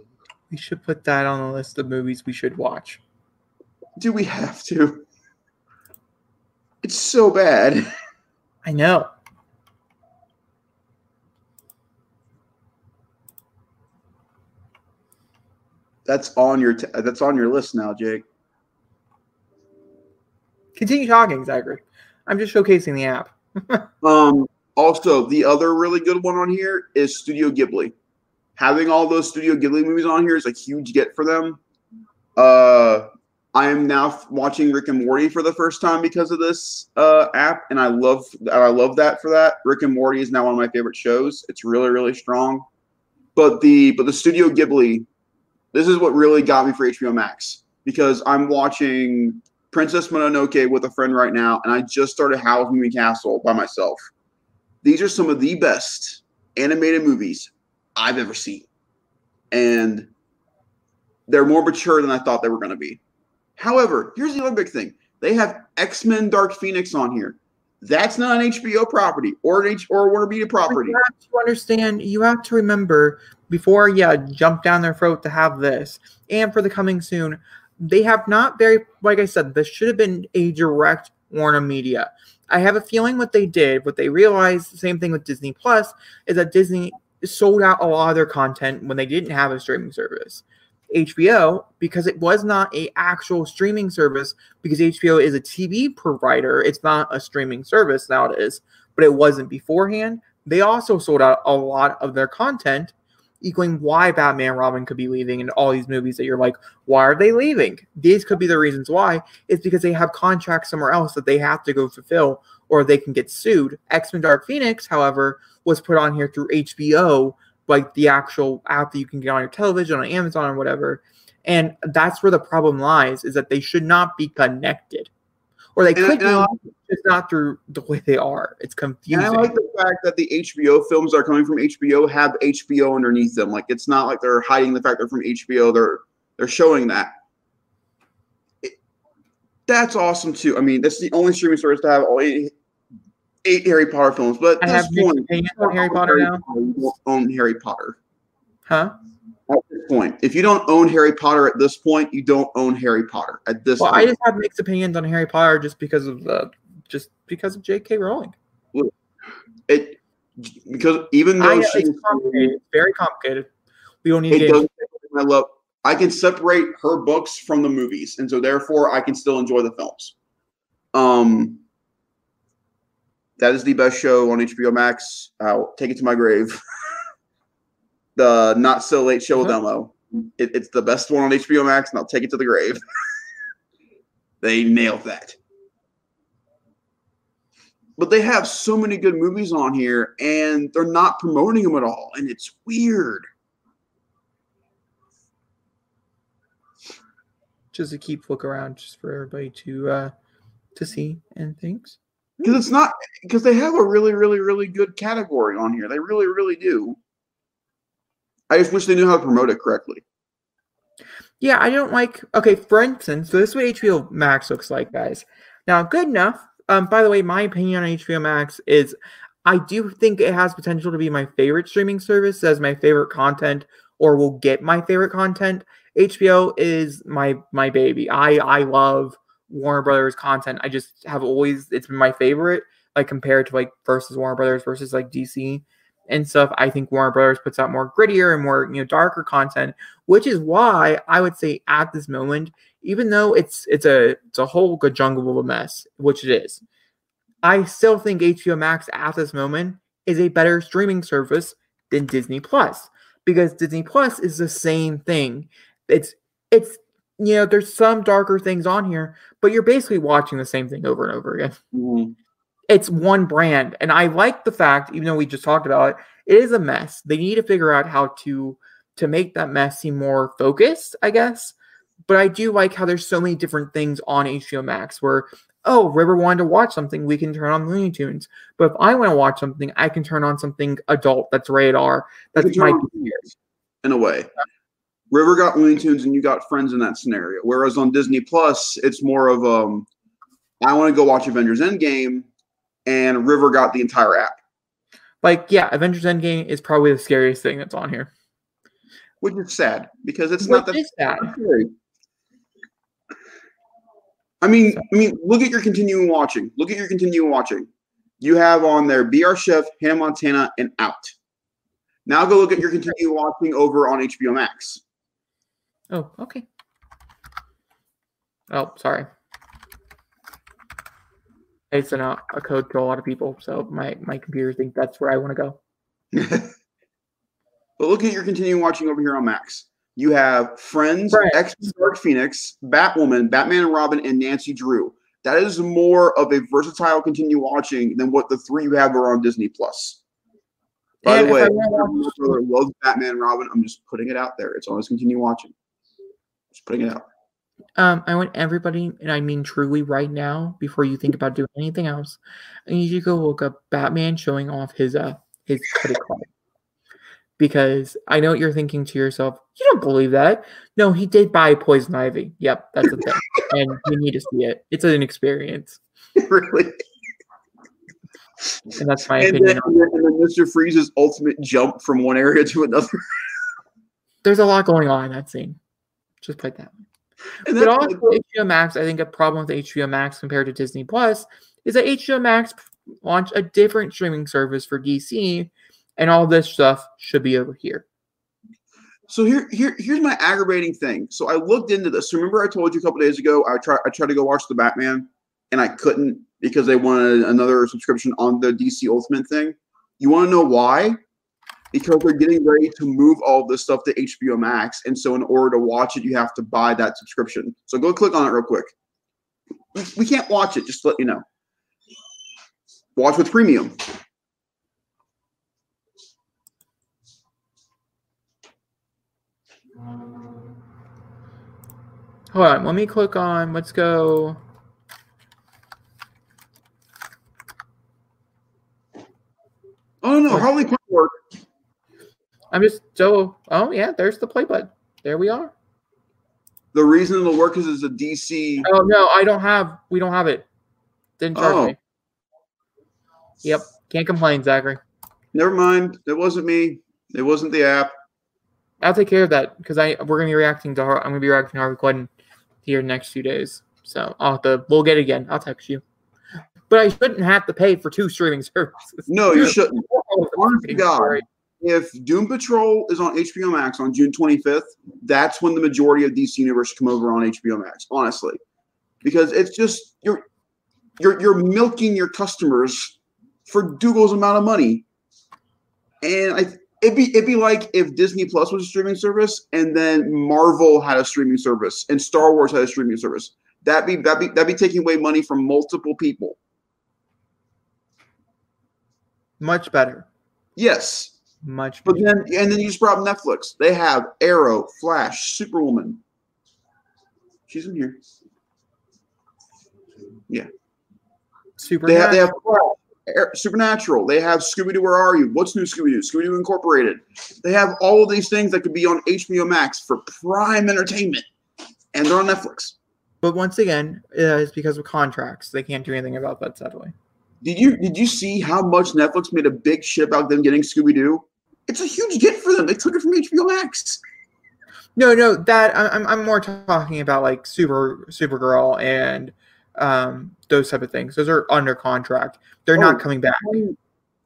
A: We should put that on the list of movies we should watch.
B: do we have to? It's so bad.
A: I know.
B: That's on your t- that's on your list now, Jake.
A: Continue talking, Zachary. I'm just showcasing the app.
B: Um, also, the other really good one on here is Studio Ghibli. Having all those Studio Ghibli movies on here is a huge get for them. Uh, I am now f- watching Rick and Morty for the first time because of this uh, app, and I love I love that for that. Rick and Morty is now one of my favorite shows. It's really really strong. But the but the Studio Ghibli, this is what really got me for HBO Max because I'm watching Princess Mononoke with a friend right now, and I just started Howl's Moving Castle by myself. These are some of the best animated movies I've ever seen, and they're more mature than I thought they were going to be. However, here's the other big thing: they have X Men Dark Phoenix on here. That's not an HBO property or an H or Warner Media property.
A: You have to understand, you have to remember before, yeah, jump down their throat to have this, and for the coming soon, they have not very, like I said, this should have been a direct Warner Media. I have a feeling what they did, what they realized, the same thing with Disney Plus, is that Disney sold out a lot of their content when they didn't have a streaming service. HBO, because it was not a actual streaming service, because HBO is a TV provider, it's not a streaming service now it is, but it wasn't beforehand. They also sold out a lot of their content, equaling why Batman Robin could be leaving and all these movies that you're like, why are they leaving? These could be the reasons why. It's because they have contracts somewhere else that they have to go fulfill or they can get sued. X Men Dark Phoenix, however, was put on here through HBO, like the actual app that you can get on your television, on Amazon, or whatever. And that's where the problem lies: is that they should not be connected, or they
B: And
A: could
B: and I
A: be, just not through the way they are. It's
B: And
A: confusing.
B: I like the fact that the HBO films are coming from HBO have HBO underneath them. Like it's not like they're hiding the fact they're from HBO. They're they're showing that. It- that's awesome too. I mean, that's the only streaming service to have all eight, Harry Potter films. But
A: I have
B: point,
A: on
B: don't
A: Harry
B: own
A: Potter now.
B: You don't own Harry Potter.
A: Huh?
B: At this point, if you don't own Harry Potter at this point, you don't own Harry Potter at this
A: Well, I just have mixed opinions on Harry Potter just because of the just because of J.K. Rowling.
B: it because even
A: I,
B: though
A: it's
B: she
A: complicated. It's very complicated. We don't need to
B: it
A: get into
B: doesn't I love I can separate her books from the movies, and so therefore I can still enjoy the films. Um that is the best show on HBO Max. I'll take it to my grave. the not so late show with
A: Uh-huh.
B: Elmo. It, it's the best one on HBO Max, and I'll take it to the grave. they nailed that. But they have so many good movies on here, and they're not promoting them at all, and it's weird.
A: just to keep look around just for everybody to uh to see and things.
B: Because it's not because they have a really really really good category on here they really really do i just wish they knew how to promote it correctly
A: Yeah, I don't like. Okay, for instance, so this is what HBO Max looks like, guys. Now, good enough. Um, by the way, my opinion on HBO Max is, I do think it has potential to be my favorite streaming service as my favorite content, or will get my favorite content. HBO is my my baby. I I love Warner Brothers content. I just have always it's been my favorite, like compared to like versus Warner Brothers versus like DC. and stuff. I think Warner Brothers puts out more grittier and more you know darker content, which is why I would say at this moment, even though it's it's a it's a whole good jungle of a mess, which it is, I still think HBO Max at this moment is a better streaming service than Disney Plus because Disney Plus is the same thing. It's it's you know there's some darker things on here, but you're basically watching the same thing over and over again.
B: Mm-hmm.
A: It's one brand, and I like the fact, even though we just talked about it, it is a mess. They need to figure out how to to make that mess seem more focused, I guess. But I do like how there's so many different things on HBO Max where oh, River wanted to watch something, we can turn on Looney Tunes. But if I want to watch something, I can turn on something adult that's rated R. That's my
B: in a way. River got Looney Tunes and you got Friends in that scenario. Whereas on Disney Plus, it's more of um, I want to go watch Avengers Endgame, and River got the entire app.
A: Like, yeah, Avengers Endgame is probably the scariest thing that's on here.
B: Which is sad because it's
A: Which
B: not that
A: sad.
B: scary. I mean, I mean, look at your continuing watching. Look at your continuing watching. You have on there BR Chef, Hannah Montana, and Out. Now go look at your continuing watching over on HBO Max.
A: Oh, okay. Oh, sorry. I sent out a code to a lot of people, so my my computer thinks that's where I want to go.
B: But look at your continuing watching over here on Max. You have Friends,
A: Friends.
B: X Dark Phoenix, Batwoman, Batman and Robin, and Nancy Drew. That is more of a versatile continue watching than what the three you have are on Disney Plus. By
A: And
B: the way,
A: I
B: if
A: wanna
B: your brother loves Batman and Robin. I'm just putting it out there. It's on his continue watching. Just putting it out.
A: Um, I want everybody, and I mean truly right now, before you think about doing anything else, I need you to go look up Batman showing off his uh his credit card. Because I know what you're thinking to yourself, you don't believe that. No, he did buy poison ivy. Yep, that's a thing. and you need to see it. It's an experience.
B: really.
A: And that's my
B: And
A: opinion.
B: then, and then and then Mr. Freeze's ultimate jump from one area to another.
A: There's a lot going on in that scene. Just put that way.
B: And
A: But also HBO Max, I think a problem with HBO Max compared to Disney Plus is that HBO Max launched a different streaming service for DC, and all this stuff should be over here.
B: So here, here, here's my aggravating thing. So I looked into this. Remember, I told you a couple days ago I tried, I tried to go watch the Batman, and I couldn't because they wanted another subscription on the DC Ultimate thing. You want to know why? Because they're getting ready to move all this stuff to HBO Max, and so in order to watch it, you have to buy that subscription. So go click on it real quick. We, can't watch it. Just to let you know. Watch with premium.
A: Hold on, let me click on. Let's go.
B: Oh no, oh. Harley Quinn.
A: I'm just so. Oh yeah, there's the play button. There we are.
B: The reason it'll work is it's a DC.
A: Oh no, I don't have. We don't have it. Didn't charge
B: Oh.
A: me. Yep, can't complain, Zachary.
B: Never mind. It wasn't me. It wasn't the app.
A: I'll take care of that because I we're gonna be reacting to. Har- I'm gonna be reacting to Harvey Quinn here next few days. So I'll have to. We'll get it again. I'll text you. But I shouldn't have to pay for two streaming services.
B: No, you shouldn't.
A: Oh,
B: Honest God.
A: sorry.
B: If Doom Patrol is on HBO Max on June 25th, that's when the majority of DC Universe come over on HBO Max. Honestly, because it's just you're you're you're milking your customers for Dougal's amount of money, and I it'd be it'd be like if Disney Plus was a streaming service and then Marvel had a streaming service and Star Wars had a streaming service. That'd be that'd be that'd be taking away money from multiple people.
A: Much better.
B: Yes,
A: Much
B: But then, and then you just brought up Netflix. They have Arrow, Flash, Superwoman. She's in here. Yeah.
A: Super.
B: They have they have Supernatural. They have Scooby Doo. Where are you? What's new, Scooby Doo? Scooby Doo Incorporated. They have all of these things that could be on HBO Max for prime entertainment, and they're on Netflix.
A: But once again, uh, it's because of contracts. They can't do anything about that, sadly.
B: Did you did you see how much Netflix made a big shit about them getting Scooby Doo? It's a huge get for them. They took it from HBO Max.
A: No, no, that I'm I'm more talking about like Super Supergirl and um those type of things. Those are under contract. They're
B: Oh.
A: not coming back.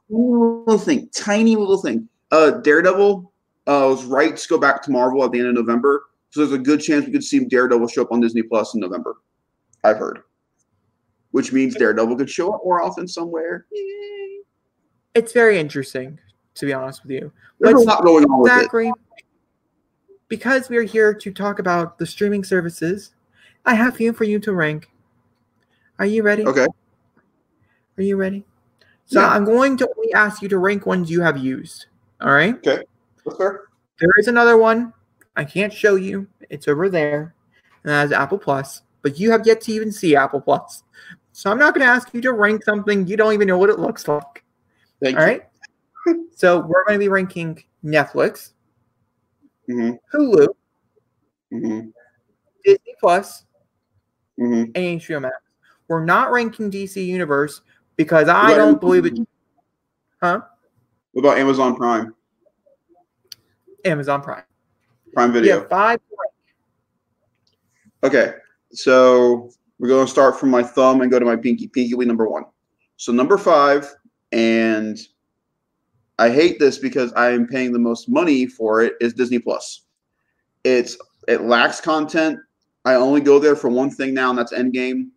B: little thing, tiny little thing. Uh, Daredevil uh, was rights go back to Marvel at the end of November, so there's a good chance we could see Daredevil show up on Disney Plus in November. I've heard, which means Daredevil could show up more often somewhere. Yay.
A: It's very interesting, to be honest with you.
B: There's a lot going on with it.
A: Zachary, because we are here to talk about the streaming services, I have a few for you to rank. Are you ready?
B: Okay.
A: Are you ready? So
B: Yeah.
A: I'm going to only ask you to rank ones you have used. All right. Okay.
B: That's fair.
A: There is another one I can't show you. It's over there, and that is Apple Plus. But you have yet to even see Apple Plus, so I'm not going to ask you to rank something you don't even know what it looks like.
B: Thank you.
A: All right. So we're going to be ranking Netflix,
B: you.
A: Hulu,
B: hmm hmm
A: Disney Plus,
B: hmm
A: and HBO Max. We're not ranking DC Universe because I don't believe it. Huh?
B: What about Amazon Prime?
A: Amazon Prime.
B: Prime Video.
A: have five.
B: Okay, so we're going to start from my thumb and go to my pinky. Pinky will be number one. So number five, and I hate this because I am paying the most money for it is Disney Plus. It's it lacks content. I only go there for one thing now, and that's Endgame.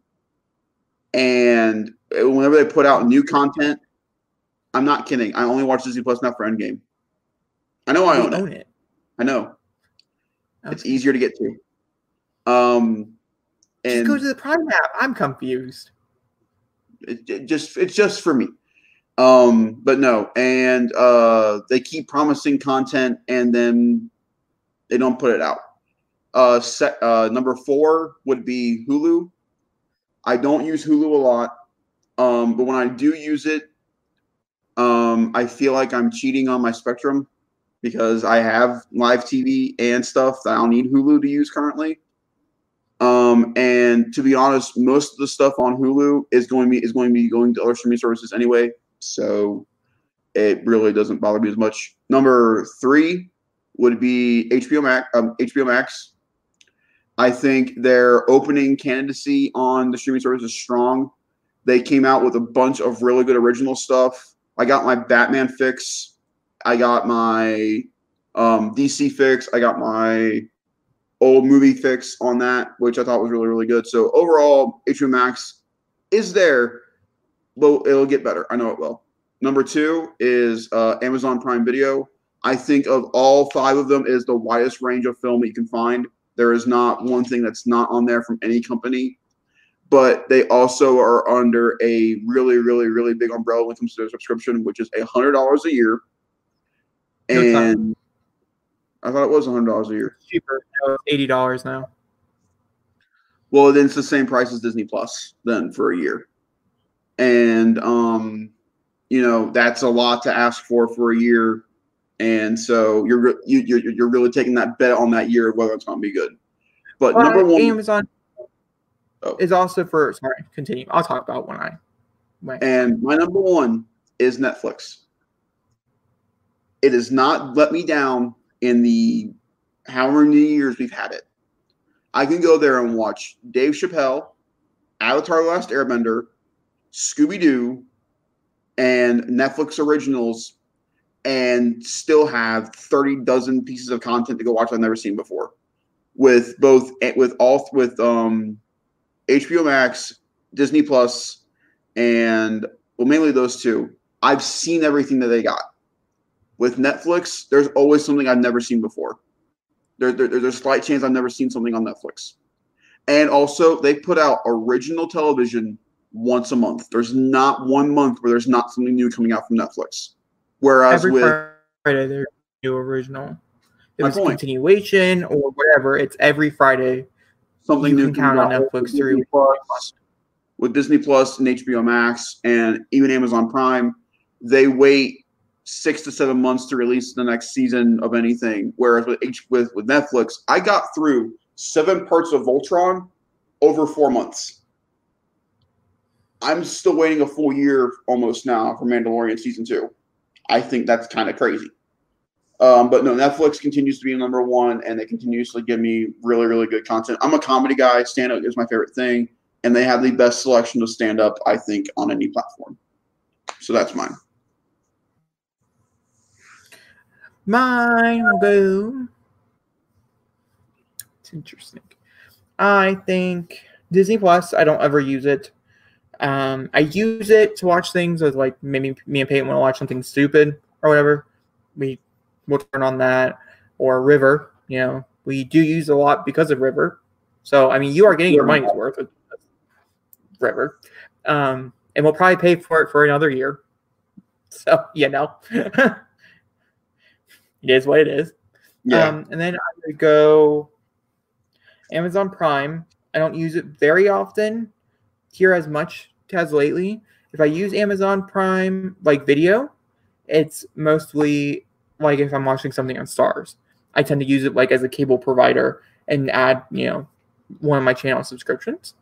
B: And whenever they put out new content, I'm not kidding. I only watch Disney Plus now for Endgame. I know I
A: You
B: own it.
A: it.
B: I know it's easier to get to. Um,
A: Just
B: and
A: go to the Prime app. I'm confused.
B: it, it just it's just for me um but no and uh they keep promising content and then they don't put it out. Uh set uh number four would be hulu. I don't use hulu a lot um but when i do use it um i feel like i'm cheating on my spectrum because i have live tv and stuff that i don't need hulu to use currently. Um, and to be honest, most of the stuff on Hulu is going to be is going to be going to other streaming services anyway. So it really doesn't bother me as much. Number three would be HBO Max. Um, HBO Max. I think their opening candidacy on the streaming service is strong. They came out with a bunch of really good original stuff. I got my Batman fix. I got my um, DC fix. I got my old movie fix on that, which I thought was really, really good. So overall, HBO Max is there, but it'll get better. I know it will. Number two is uh, Amazon Prime Video. I think of all five of them is the widest range of film that you can find. There is not one thing that's not on there from any company, but they also are under a really, really, really big umbrella when it comes to their subscription, which is a hundred dollars a year. And I thought it was a hundred dollars a year.
A: It's cheaper. Eighty dollars now.
B: Well, then it's the same price as Disney Plus then for a year, and um, you know that's a lot to ask for for a year, and so you're you you're, you're really taking that bet on that year of whether it's going to be good. But
A: But
B: number one,
A: Amazon
B: Oh.
A: is also for. Sorry, continue. I'll talk about when I. When,
B: and my number one is Netflix. It has not let me down in the however many years we've had it. I can go there and watch Dave Chappelle, Avatar: The Last Airbender, Scooby Doo, and Netflix originals, and still have thirty dozen pieces of content to go watch I've never seen before. With both with all with um, HBO Max, Disney Plus, and well, mainly those two. I've seen everything that they got. With Netflix, there's always something I've never seen before. There, there, there's a slight chance I've never seen something on Netflix. And also, they put out original television once a month. There's not one month where there's not something new coming out from Netflix. Whereas
A: every
B: with
A: Friday there's a new original. If it's
B: point.
A: continuation or whatever, it's every Friday.
B: something
A: You
B: new
A: can count on Netflix through-
B: Plus, with Disney Plus and HBO Max and even Amazon Prime, they wait six to seven months to release the next season of anything. Whereas with H with with Netflix, I got through seven parts of Voltron over four months. I'm still waiting a full year almost now for Mandalorian season two. I think that's kind of crazy. Um, but no, Netflix continues to be number one, and they continuously give me really, really good content. I'm a comedy guy. Stand up is my favorite thing, and they have the best selection of stand up, I think, on any platform. So that's mine.
A: Mine will go. It's interesting. I think Disney Plus. I don't ever use it. Um, I use it to watch things with like maybe me and Peyton want to watch something stupid or whatever. We will turn on that or River. You know, we do use a lot because of River. So I mean, you are getting your money's worth with River, um, and we'll probably pay for it for another year. So you know, it is what it is.
B: Yeah.
A: Um, and then I would go Amazon Prime. I don't use it very often here as much as lately. If I use Amazon Prime like video, it's mostly like if I'm watching something on Starz. I tend to use it like as a cable provider and add, you know, one of my channel subscriptions.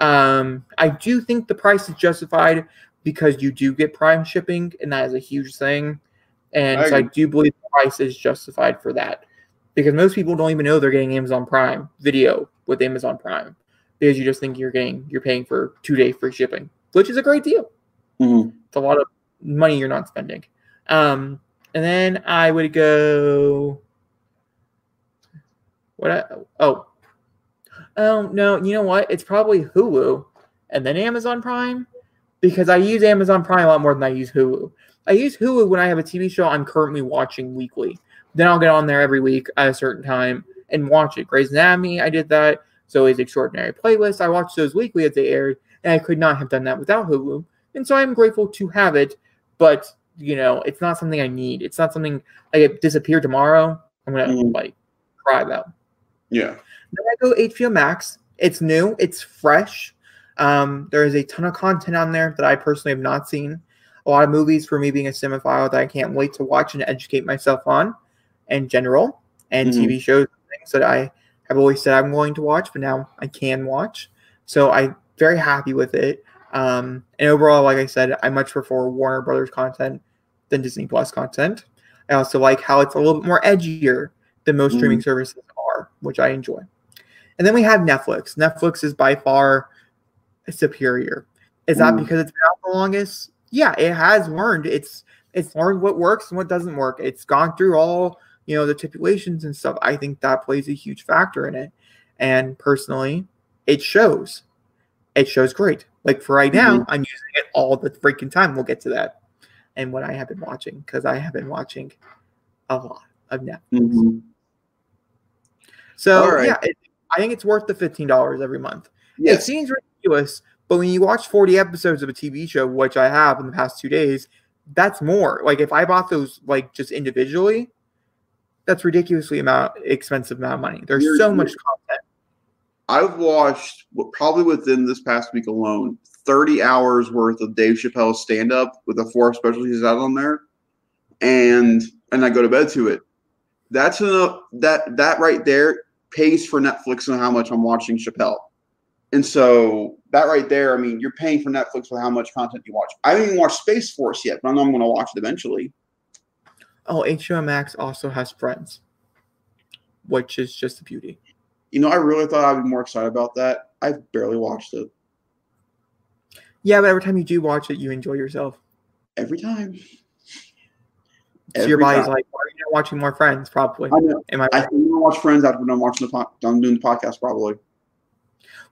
A: Um, I do think the price is justified because you do get Prime shipping, and that is a huge thing. And
B: I
A: so I do believe the price is justified for that because most people don't even know they're getting Amazon Prime video with Amazon Prime because you just think you're getting you're paying for two day free shipping, which is a great deal.
B: Mhm.
A: It's a lot of money you're not spending. Um, and then I would go. What? I, oh, oh no! You know what? It's probably Hulu, and then Amazon Prime, because I use Amazon Prime a lot more than I use Hulu. I use Hulu when I have a TV show I'm currently watching weekly. Then I'll get on there every week at a certain time and watch it. Grey's Anatomy, I did that. Zoey's Extraordinary Playlist, I watched those weekly as they aired, and I could not have done that without Hulu. And so I'm grateful to have it, but you know, it's not something I need. It's not something like it disappeared tomorrow. I'm gonna
B: Mhm.
A: like cry about.
B: Yeah.
A: Then I go HBO Max. It's new, it's fresh. Um, there is a ton of content on there that I personally have not seen. A lot of movies for me being a cinephile that I can't wait to watch and educate myself on in general, and
B: Mhm.
A: TV shows and things that I have always said I'm going to watch, but now I can watch. So I'm very happy with it. Um, and overall, like I said, I much prefer Warner Brothers content than Disney Plus content. I also like how it's a little bit more edgier than most
B: Mhm.
A: streaming services are, which I enjoy. And then we have Netflix. Netflix is by far superior. Is that
B: Mm.
A: because it's been out the longest? Yeah, it has learned. It's it's learned what works and what doesn't work. It's gone through all you know the stipulations and stuff. I think that plays a huge factor in it. And personally, it shows. It shows great. Like for right now, I'm using it all the freaking time. We'll get to that. And what I have been watching, because I have been watching a lot of Netflix.
B: Mhm.
A: So
B: right.
A: yeah, it, I think it's worth the fifteen dollars every month. It seems ridiculous, but when you watch 40 episodes of a TV show, which I have in the past two days, that's more. Like if I bought those like just individually, that's ridiculously amount expensive amount of money. There's
B: You're-
A: so much content.
B: I've watched probably within this past week alone 30 hours worth of Dave Chappelle's stand up with the four specials he's out on there. And and I go to bed to it. That's enough that that right there pays for Netflix and how much I'm watching Chappelle. And so that right there, I mean, you're paying for Netflix for how much content you watch. I haven't even watched Space Force yet, but I know I'm gonna watch it eventually.
A: Oh, HBO Max also has Friends, which is just a beauty.
B: You know, I really thought I'd be more excited about that. I've barely watched it.
A: Yeah, but every time you do watch it, you enjoy yourself.
B: Every time.
A: So your body's
B: time.
A: like, why are you not watching more Friends? Probably.
B: I know.
A: Am I
B: I think I'm watch Friends after done watching the po- done doing the podcast. Probably.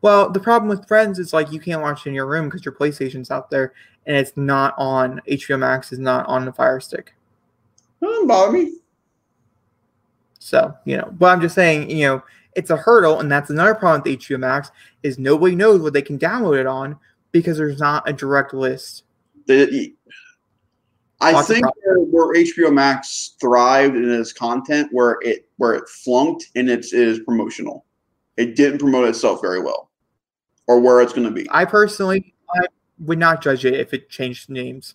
A: Well, the problem with Friends is like you can't watch it in your room because your PlayStation's out there and it's not on HBO Max is not on the Fire Stick.
B: Doesn't bother me.
A: So, you know, but I'm just saying, you know, it's a hurdle, and that's another problem with HBO Max is nobody knows what they can download it on because there's not a direct list.
B: The- I
A: Lots
B: think where, HBO Max thrived in its content, where it where it flunked in its is promotional. It didn't promote itself very well, or where it's going to be.
A: I personally I would not judge it if it changed names.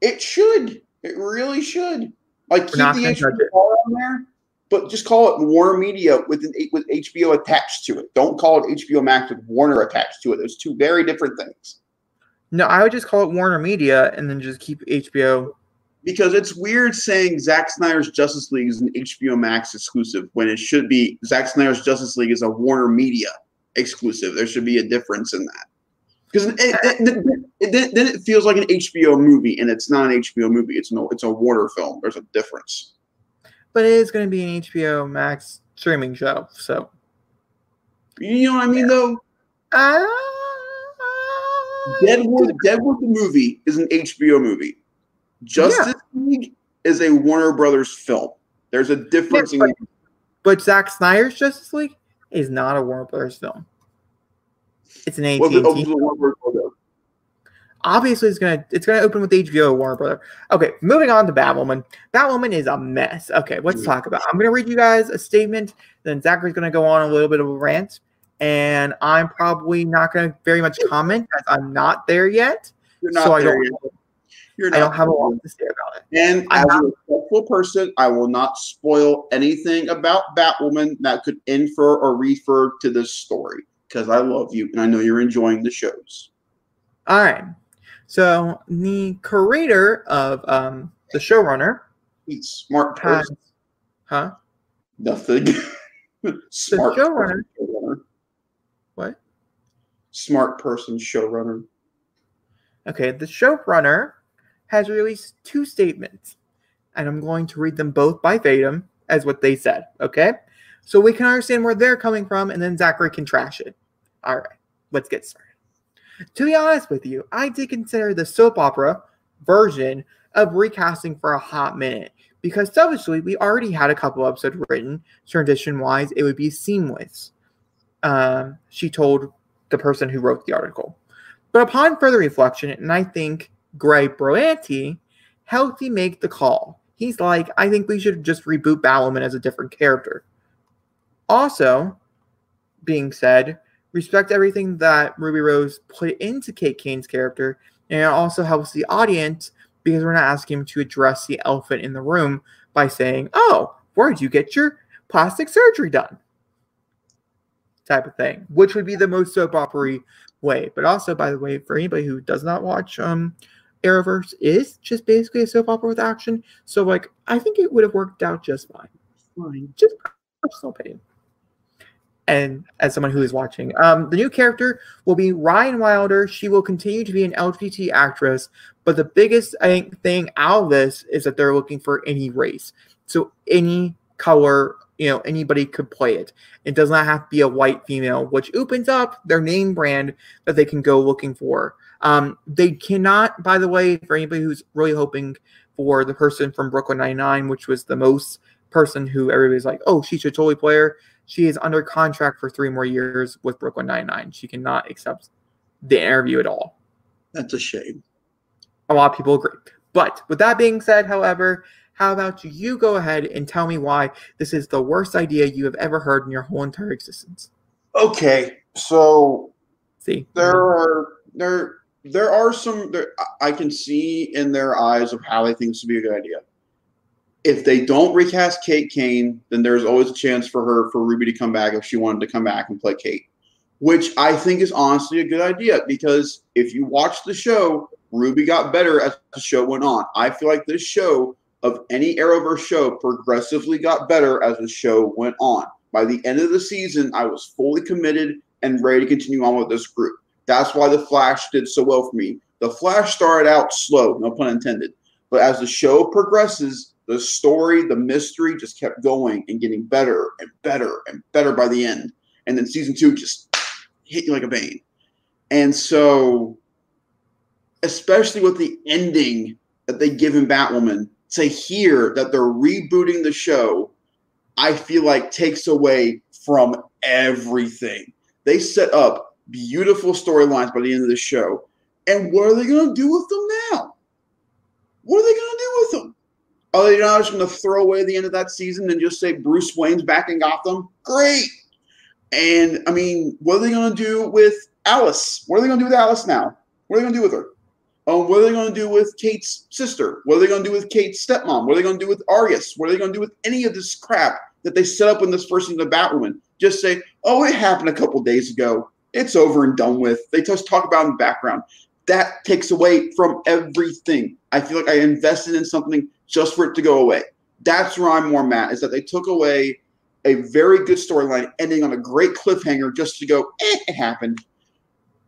B: It should. It really should. Like keep the HBO on there, but just call it Warner Media with an, with HBO attached to it. Don't call it HBO Max with Warner attached to it. There's two very different things.
A: No, I would just call it Warner Media and then just keep HBO.
B: because it's weird saying Zack Snyder's Justice League is an HBO Max exclusive when it should be Zack Snyder's Justice League is a Warner Media exclusive. There should be a difference in that. Because then then it feels like an HBO movie, and it's not an HBO movie. It's no, it's a Warner film. There's a difference.
A: but it is going to be an HBO Max streaming show. So,
B: You know what I mean, though?
A: uh,
B: Deadwood, Deadwood the movie is an HBO movie. Justice League is a Warner Brothers film. There's a difference.
A: Yeah,
B: in,
A: but Zack Snyder's Justice League is not a Warner Brothers film. It's an AT&T.
B: the, the Warner Brothers logo?
A: Obviously, it's gonna it's gonna open with HBO Warner Brother. Okay, moving on to Batwoman. Batwoman is a mess. Okay, let's
B: Yeah.
A: talk about. I'm gonna read you guys a statement. Then Zachary's gonna go on a little bit of a rant, and I'm probably not gonna very much comment as I'm not there yet.
B: You're not
A: so I
B: there
A: don't.
B: yet. You're not I
A: don't have a lot to say about it.
B: And
A: I'm
B: as
A: not-
B: a respectful person, I will not spoil anything about Batwoman that could infer or refer to this story because I love you and I know you're enjoying the shows.
A: All right. So the creator of um the showrunner
B: He's smart
A: has,
B: person.
A: huh?
B: Nothing. smart
A: showrunner-
B: person, showrunner.
A: What?
B: Smart person showrunner.
A: Okay, the showrunner has released two statements, and I'm going to read them both by Vadim as what they said. Okay, so we can understand where they're coming from, and then Zachary can trash it. All right, let's get started. To be honest with you, I did consider the soap opera version of recasting for a hot minute because selfishly, we already had a couple episodes written. Transition wise, it would be seamless. Um, she told the person who wrote the article. But upon further reflection, and I think Greg Berlanti helped me make the call. He's like, I think we should just reboot Batwoman as a different character. Also, being said, respect everything that Ruby Rose put into Kate Kane's character, and it also helps the audience because we're not asking him to address the elephant in the room by saying, Oh, where'd you get your plastic surgery done? Type of thing, which would be the most soap opera way. But also, by the way, for anybody who does not watch um Arrowverse, is just basically a soap opera with action. So like I think it would have worked out just fine. Fine. Just personal opinion. And as someone who is watching, um, the new character will be Ryan Wilder. She will continue to be an LGBT actress, but the biggest I think thing out of this is that they're looking for any race. So any color, you know, anybody could play it. It does not have to be a white female, which opens up their name brand that they can go looking for. Um, they cannot, by the way, for anybody who's really hoping for the person from Brooklyn Nine-Nine, which was the most person who everybody's like, oh, she should totally play her. She is under contract for three more years with Brooklyn Nine-Nine. She cannot accept the interview at all.
B: That's a shame.
A: A lot of people agree. But with that being said, however, how about you go ahead and tell me why this is the worst idea you have ever heard in your whole entire existence?
B: Okay, so
A: See,
B: there are there there are some there I can see in their eyes of how they think this would be a good idea. If they don't recast Kate Kane, then there's always a chance for her for Ruby to come back if she wanted to come back and play Kate, which I think is honestly a good idea because if you watch the show, Ruby got better as the show went on. I feel like this show of any Arrowverse show progressively got better as the show went on. By the end of the season, I was fully committed and ready to continue on with this group. That's why the Flash did so well for me. The Flash started out slow, no pun intended, but as the show progresses, the story, the mystery just kept going and getting better and better and better by the end. And then season two just hit you like a vein. And so, especially with the ending that they give in Batwoman, to hear that they're rebooting the show, I feel like takes away from everything. They set up beautiful storylines by the end of the show. And what are they going to do with them now? What are they going to do with them? Are they not just going to throw away the end of that season and just say Bruce Wayne's back in Gotham? Great. And I mean, what are they going to do with Alice? What are they going to do with Alice now? What are they going to do with her? Um, what are they going to do with Kate's sister? What are they going to do with Kate's stepmom? What are they going to do with Argus? What are they going to do with any of this crap that they set up in this first season of Batwoman? Just say, oh, it happened a couple days ago. It's over and done with. They just talk about in the background. That takes away from everything. I feel like I invested in something just for it to go away. That's where I'm more mad, is that they took away a very good storyline ending on a great cliffhanger just to go, eh, it happened.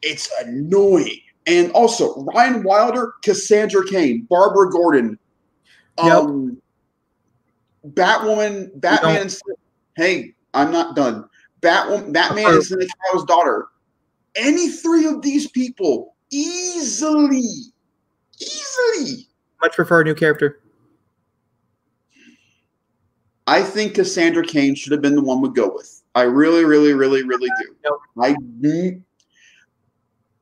B: It's annoying. And also, Ryan Wilder, Cassandra Cain, Barbara Gordon. Um, Batwoman, Batman, and hey, I'm not done. Batwoman, Batman and Sinistra's daughter. Any three of these people easily, easily.
A: Much prefer a new character.
B: I think Cassandra Cain should have been the one we go with. I really, really, really, really do.
A: Nope.
B: I do.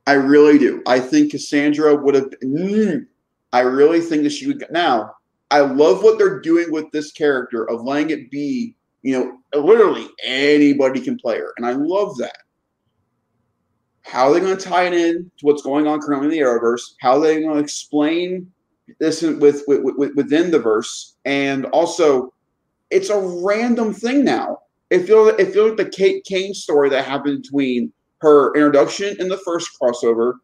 B: I really do. I think Cassandra would have. Been, I really think that she would. Now, I love what they're doing with this character of letting it be, you know, literally anybody can play her, and I love that. How are they going to tie it in to what's going on currently in the Arrowverse? How are they going to explain this with, with, with within the verse? And also, it's a random thing now. It feels it feels like the Kate Kane story that happened between her introduction in the first crossover,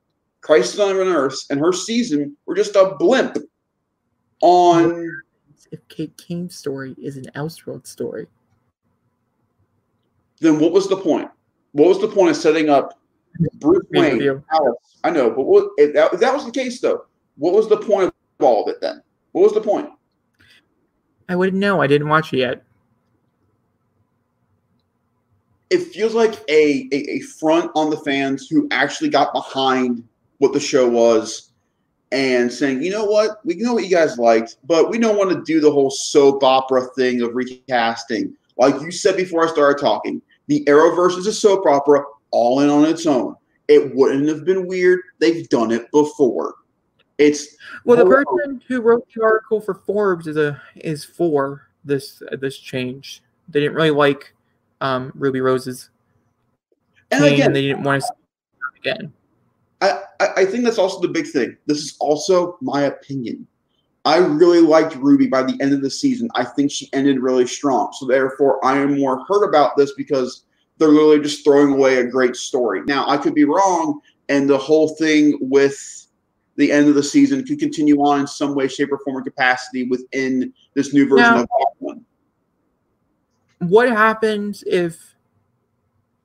B: Crisis on Earth, and her season were just a blimp on.
A: If Kate Kane's story is an Elseworld story,
B: then what was the point? What was the point of setting up Bruce Wayne, Alice? I know, but what, if, that, if that was the case, though, what was the point of all of it then? What was the point?
A: I wouldn't know. I didn't watch it yet.
B: It feels like a, a, a front on the fans who actually got behind what the show was and saying, you know what, we know what you guys liked, but we don't want to do the whole soap opera thing of recasting. Like you said before I started talking, the Arrowverse is a soap opera all in on its own. It wouldn't have been weird. They've done it before. It's
A: well, the person who wrote the article for Forbes is a is for this uh, this change. They didn't really like um, Ruby Rose's
B: and again,
A: and they didn't want to again.
B: I, I think that's also the big thing. This is also my opinion. I really liked Ruby by the end of the season. I think she ended really strong. So therefore, I am more hurt about this because they're literally just throwing away a great story. Now, I could be wrong, and the whole thing with the end of the season could continue on in some way, shape, or form or capacity within this new version now, of Batman.
A: What happens if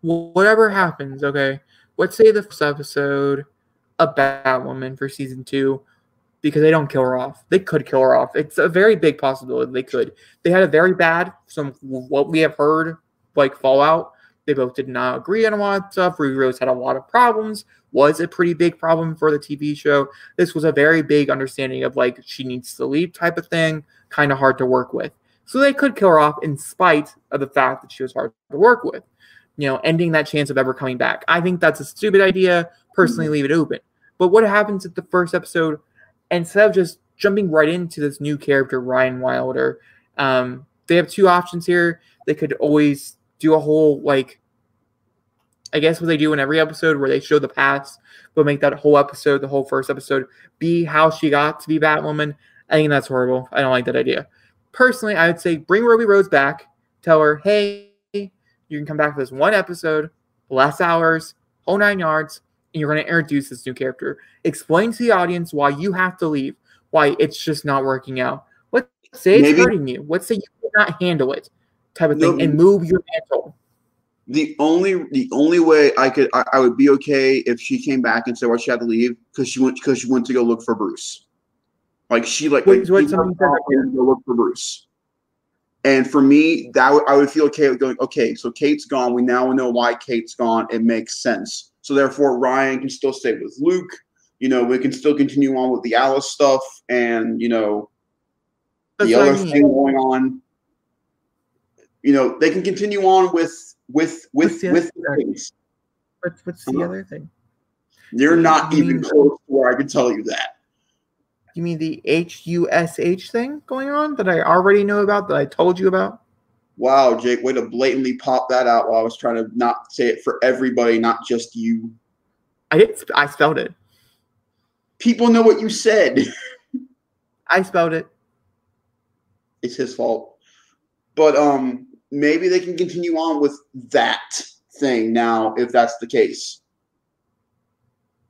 A: whatever happens, okay? let's say the first episode, a Batwoman for season two, because they don't kill her off. They could kill her off. It's a very big possibility they could. They had a very bad, some what we have heard, like fallout. They both did not agree on a lot of stuff. Ruby Rose had a lot of problems. Was a pretty big problem for the TV show. This was a very big understanding of like she needs to leave type of thing. Kind of hard to work with. So they could kill her off in spite of the fact that she was hard to work with you know, ending that chance of ever coming back. I think that's a stupid idea. Personally, leave it open. But what happens at the first episode, instead of just jumping right into this new character, Ryan Wilder, um, they have two options here. They could always do a whole, like, I guess what they do in every episode where they show the past, but make that whole episode, the whole first episode, be how she got to be Batwoman. I think that's horrible. I don't like that idea. Personally, I would say bring Ruby Rose back. Tell her, hey, you can come back for this one episode, less hours, whole nine yards, and you're going to introduce this new character. Explain to the audience why you have to leave, why it's just not working out. Let's say it's hurting you. Let's say you cannot handle it, type of thing, and move your mantle.
B: The only the only way I could I, I, would be okay if she came back and said why she had to leave because she went because she went to go look for Bruce. Like she like, Wait, like go look for Bruce. And for me, that w- I would feel okay with going, okay, so Kate's gone. We now know why Kate's gone. It makes sense. So therefore, Ryan can still stay with Luke. You know, we can still continue on with the Alice stuff and, you know, That's the other thing going on. You know, they can continue on with with with with
A: things. What's what's the other thing?
B: You're not even close to where I can tell you that.
A: You mean the HUSH thing going on that I already know about that I told you about?
B: Wow, Jake, way to blatantly pop that out while I was trying to not say it for everybody, not just you.
A: I did. I spelled it.
B: People know what you said.
A: I spelled it.
B: It's his fault. But um, maybe they can continue on with that thing now if that's the case.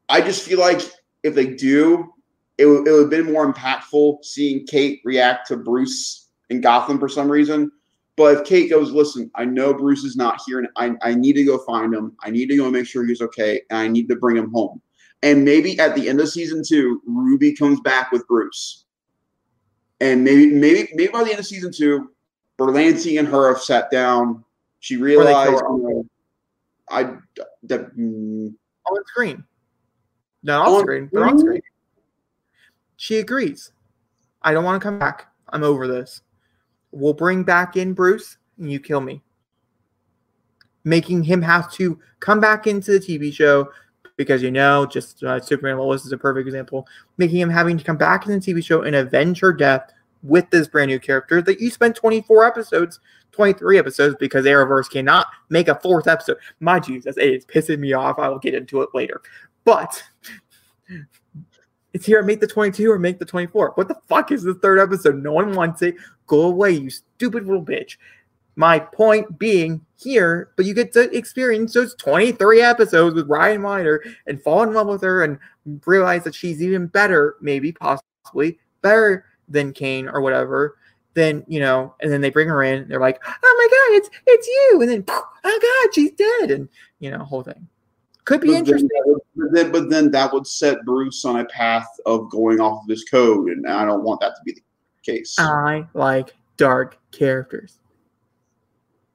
B: I just feel like if they do, it, it would have been more impactful seeing Kate react to Bruce in Gotham for some reason. But if Kate goes, listen, I know Bruce is not here, and I, I need to go find him. I need to go make sure he's okay, and I need to bring him home. And maybe at the end of season two, Ruby comes back with Bruce. And maybe, maybe, maybe by the end of season two, Berlanti and her have sat down. She realized, you know, I that mm,
A: on screen. Not on
B: On
A: screen, but on
B: screen?
A: screen. She agrees. I don't want to come back. I'm over this. We'll bring back in Bruce and you kill me. Making him have to come back into the TV show because you know, just uh, Superman Lois is a perfect example. Making him having to come back in the TV show and avenge her death with this brand new character that you spent 24 episodes, 23 episodes because Arrowverse cannot make a fourth episode. My Jesus, it's pissing me off. I will get into it later. But it's here. Make the 22 or make the 24. What the fuck is the third episode? No one wants it. Go away, you stupid little bitch. My point being here, but you get to experience those 23 episodes with Ryan Miner and fall in love with her and realize that she's even better, maybe, possibly, better than Kane or whatever. Then, you know, and then they bring her in. They're like, oh my God, it's it's you. And then, oh God, she's dead. And, you know, whole thing. Could be
B: but then,
A: interesting.
B: that would- but then, but then that would set Bruce on a path of going off of his code, and I don't want that to be the case.
A: I like dark characters.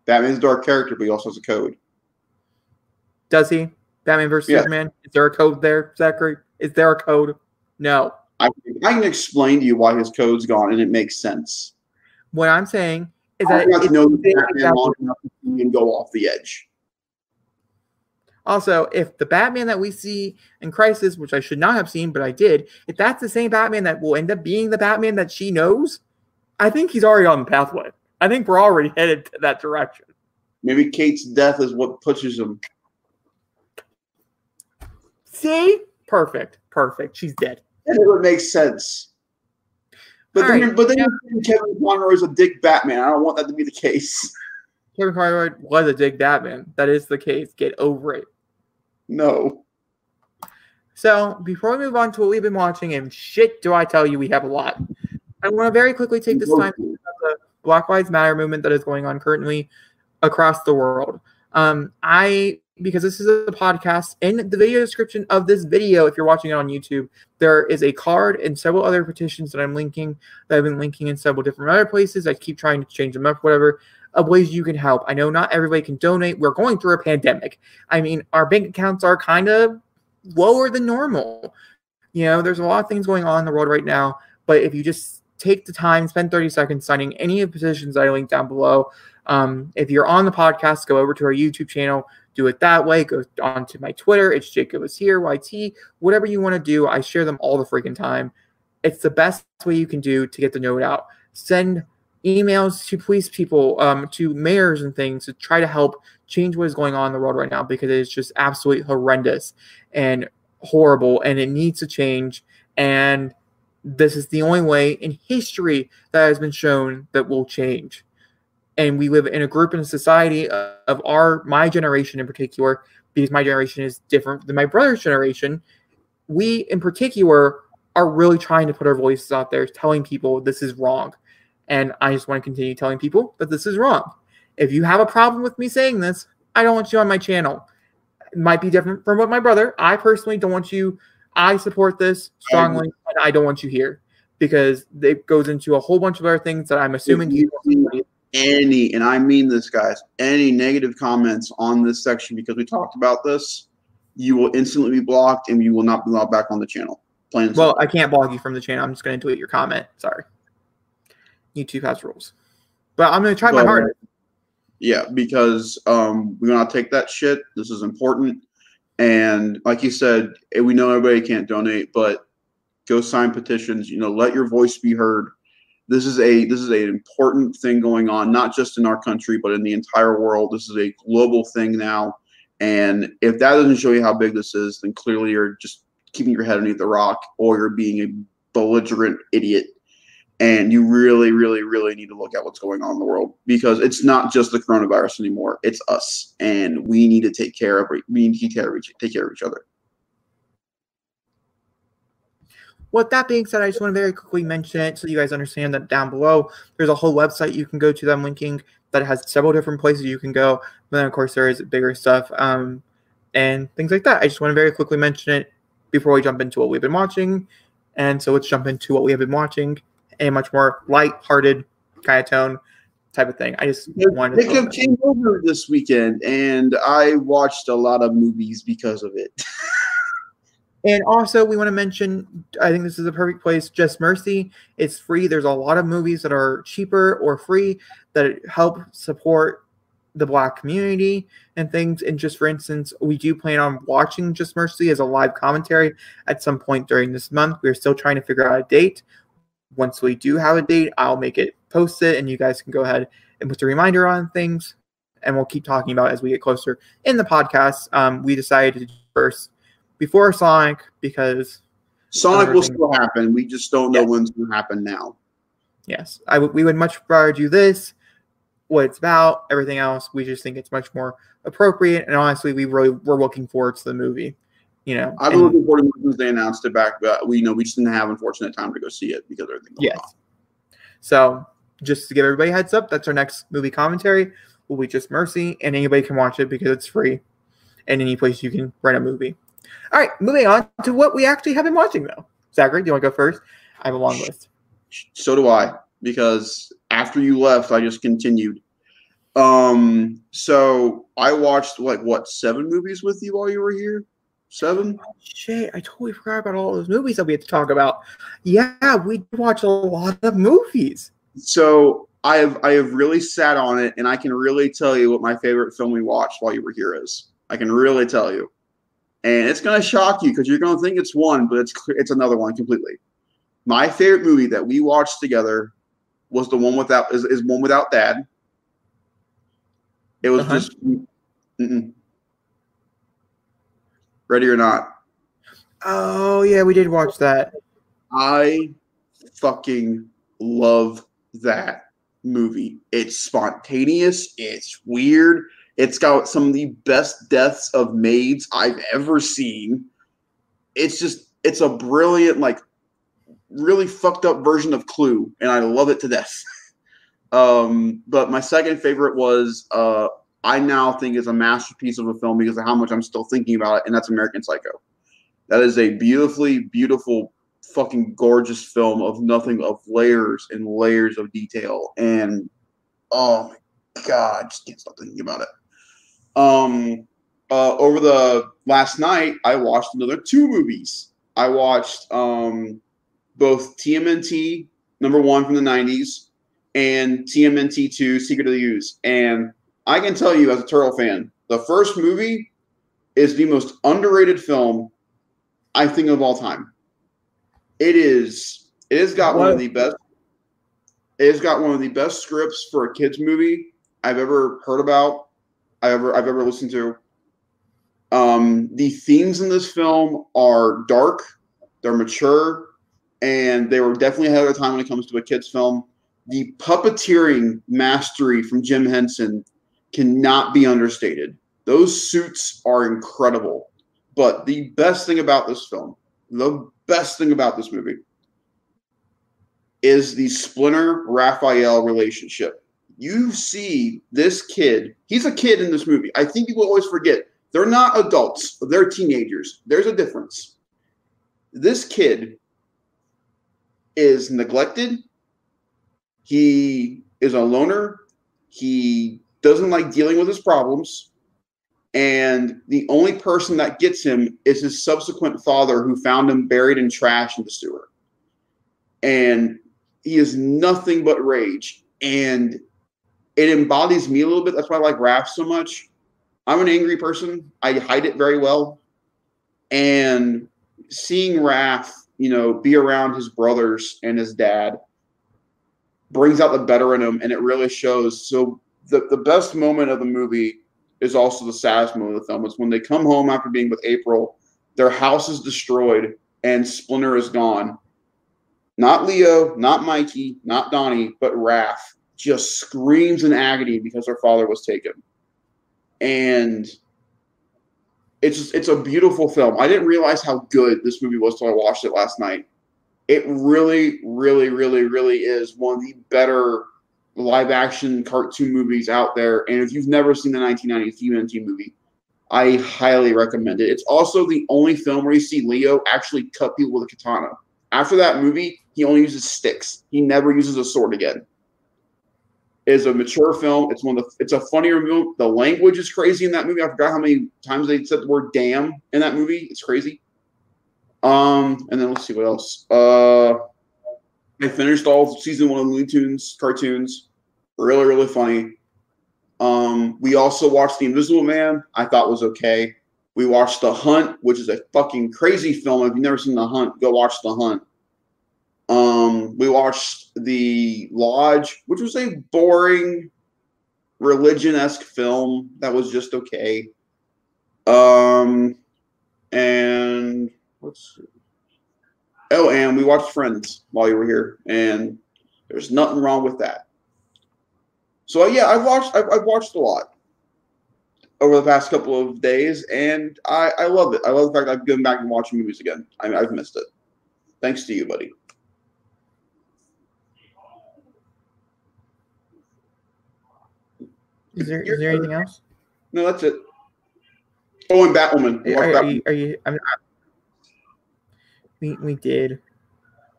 B: Batman's a dark character, but he also has a code.
A: Does he? Batman versus
B: Yeah.
A: Superman? Is there a code there, Zachary? Is there a code? No.
B: I, I can explain to you why his code's gone, and it makes sense.
A: What I'm saying is
B: I
A: that
B: want to know
A: big
B: Batman long enough him go off the edge.
A: also if the Batman that we see in Crisis, which I should not have seen, but I did, if that's the same Batman that will end up being the Batman that she knows, I think he's already on the pathway. I think we're already headed to that direction.
B: Maybe Kate's death is what pushes him.
A: See? Perfect. Perfect. She's dead.
B: It would make sense. But
A: All
B: then,
A: right.
B: but then you're Kevin Conroy is a dick Batman. I don't want that to be the case.
A: Kevin Conroy was a dig Batman. That is the case. Get over it.
B: No.
A: So before we move on to what we've been watching, and shit, do I tell you, we have a lot. I want to very quickly take this time to the Black Lives Matter movement that is going on currently across the world. Um, I because this is a podcast in the video description of this video, if you're watching it on YouTube, there is a card and several other petitions that I'm linking that I've been linking in several different other places. I keep trying to change them up, whatever. Of ways you can help. I know not everybody can donate. We're going through a pandemic. I mean, our bank accounts are kind of lower than normal. You know, there's a lot of things going on in the world right now, but if you just take the time, spend 30 seconds signing any of the petitions I link down below. Um, if you're on the podcast, go over to our YouTube channel, do it that way. Go on to my Twitter. It's Jacob is here, YT, whatever you want to do. I share them all the freaking time. It's the best way you can do to get the note out. Send emails to police people, um, to mayors and things to try to help change what is going on in the world right now because it is just absolutely horrendous and horrible and it needs to change. And this is the only way in history that has been shown that will change. And we live in a group in a society of of our my generation in particular, because my generation is different than my brother's generation. We in particular are really trying to put our voices out there, telling people this is wrong. And I just want to continue telling people that this is wrong. If you have a problem with me saying this, I don't want you on my channel. It might be different from what my brother. I personally don't want you. I support this strongly, and I don't want you here because it goes into a whole bunch of other things that I'm assuming you.
B: Any, and I mean this, guys, any negative comments on this section because we talked about this, you will instantly be blocked and you will not be allowed back on the channel. Plain
A: Well,
B: simple.
A: I can't block you from the channel. I'm just going to delete your comment. Sorry. YouTube has rules, but I'm going to try my hardest.
B: Yeah, because um, we're gonna take that shit. This is important, and like you said, eh, we know everybody can't donate, but go sign petitions. You know, let your voice be heard. This is a this is an important thing going on, not just in our country, but in the entire world. This is a global thing now, and if that doesn't show you how big this is, then clearly you're just keeping your head underneath the rock, or you're being a belligerent idiot and you really, really, really need to look at what's going on in the world because it's not just the coronavirus anymore; it's us, and we need to take care of. We need to take care of each, take care of each other.
A: With that being said, I just want to very quickly mention it so you guys understand that down below there's a whole website you can go to that I'm linking that has several different places you can go. But then of course there is bigger stuff um, and things like that. I just want to very quickly mention it before we jump into what we've been watching. And so let's jump into what we have been watching, a much more light-hearted kind of tone. type of thing. I just wanted to.
B: came over this weekend, and I watched a lot of movies because of it.
A: And also, we want to mention, I think this is a perfect place. Just Mercy, it's free. There's a lot of movies that are cheaper or free that help support the Black community and things. And just for instance, we do plan on watching Just Mercy as a live commentary at some point during this month. We're still trying to figure out a date. Once we do have a date, I'll make it post it, and you guys can go ahead and put a reminder on things. And we'll keep talking about as we get closer in the podcast. Um, we decided to first before Sonic because
B: Sonic will still happen. We just don't know
A: Yes.
B: when it's going to happen now.
A: yes, I would we would much rather do this, what it's about, everything else. We just think it's much more appropriate, and honestly, we really we're looking forward to the movie. You know,
B: I've been looking forward to it since they announced it back, but we you know we just didn't have unfortunate time to go see it because everything.
A: Yes.
B: on.
A: So, just to give everybody a heads up, that's our next movie commentary. Will be just Mercy, and anybody can watch it because it's free, and any place you can rent a movie. All right, moving on to what we actually have been watching though. Zachary, do you want to go first? I have a long list.
B: So do I, because after you left, I just continued. Um, so I watched like what seven movies with you while you were here. Seven.
A: Shit, I totally forgot about all those movies that we had to talk about. Yeah, we watched a lot of movies.
B: So I have I have really sat on it, and I can really tell you what my favorite film we watched while you were here is. I can really tell you, and it's gonna shock you because you're gonna think it's one, but it's it's another one completely. My favorite movie that we watched together was the one without is, is one without dad. It was
A: Hunt?
B: just mm-mm. ready or not.
A: Oh yeah, we did watch that.
B: I fucking love that movie. It's spontaneous, it's weird. It's got some of the best deaths of maids I've ever seen. It's just it's a brilliant like really fucked up version of Clue and I love it to death. um but my second favorite was uh I now think is a masterpiece of a film because of how much I'm still thinking about it and that's American Psycho. That is a beautifully beautiful fucking gorgeous film of nothing of layers and layers of detail and oh my god just can't stop thinking about it um uh over the last night i watched another two movies i watched um both tmnt number one from the 90s and tmnt 2 secret of the ooze and i can tell you as a turtle fan the first movie is the most underrated film i think of all time it is. It has got one of the best. It has got one of the best scripts for a kids movie I've ever heard about. I ever I've ever listened to. Um, the themes in this film are dark, they're mature, and they were definitely ahead of their time when it comes to a kids film. The puppeteering mastery from Jim Henson cannot be understated. Those suits are incredible. But the best thing about this film, the best thing about this movie is the Splinter Raphael relationship. You see this kid, he's a kid in this movie. I think people always forget they're not adults, they're teenagers. There's a difference. This kid is neglected, he is a loner, he doesn't like dealing with his problems and the only person that gets him is his subsequent father who found him buried in trash in the sewer and he is nothing but rage and it embodies me a little bit. That's why i like Raph so much. I'm an angry person. I hide it very well. And seeing Raph, you know be around his brothers and his dad brings out the better in him. And it really shows. So the, the best moment of the movie is also the saddest moment of the film. It's when they come home after being with April, their house is destroyed and Splinter is gone. Not Leo, not Mikey, not Donnie, but Raph just screams in agony because her father was taken. And it's it's a beautiful film. I didn't realize how good this movie was till I watched it last night. It really, really, really, really is one of the better live action cartoon movies out there. And if you've never seen the 1990s TMNT movie, I highly recommend it. It's also the only film where you see Leo actually cut people with a katana. After that movie, he only uses sticks. He never uses a sword again. Is a mature film. It's one of the. It's a funnier movie. The language is crazy in that movie. I forgot how many times they said the word "damn" in that movie. It's crazy. Um, and then let's see what else. Uh, I finished all season one of Looney Tunes cartoons. Really, really funny. Um, we also watched The Invisible Man. I thought was okay. We watched The Hunt, which is a fucking crazy film. If you've never seen The Hunt, go watch The Hunt. Um, we watched The Lodge, which was a boring religion esque film that was just okay. Um, and let's see. Oh, and we watched Friends while you were here, and there's nothing wrong with that. So yeah, I've watched I've, I've watched a lot over the past couple of days, and I, I love it. I love the fact I've gone back and watching movies again. I, I've missed it. Thanks to you, buddy.
A: Is there is there anything else?
B: No, that's it. Oh, and Batwoman.
A: Are, are
B: Batwoman.
A: you, are you I'm, we we did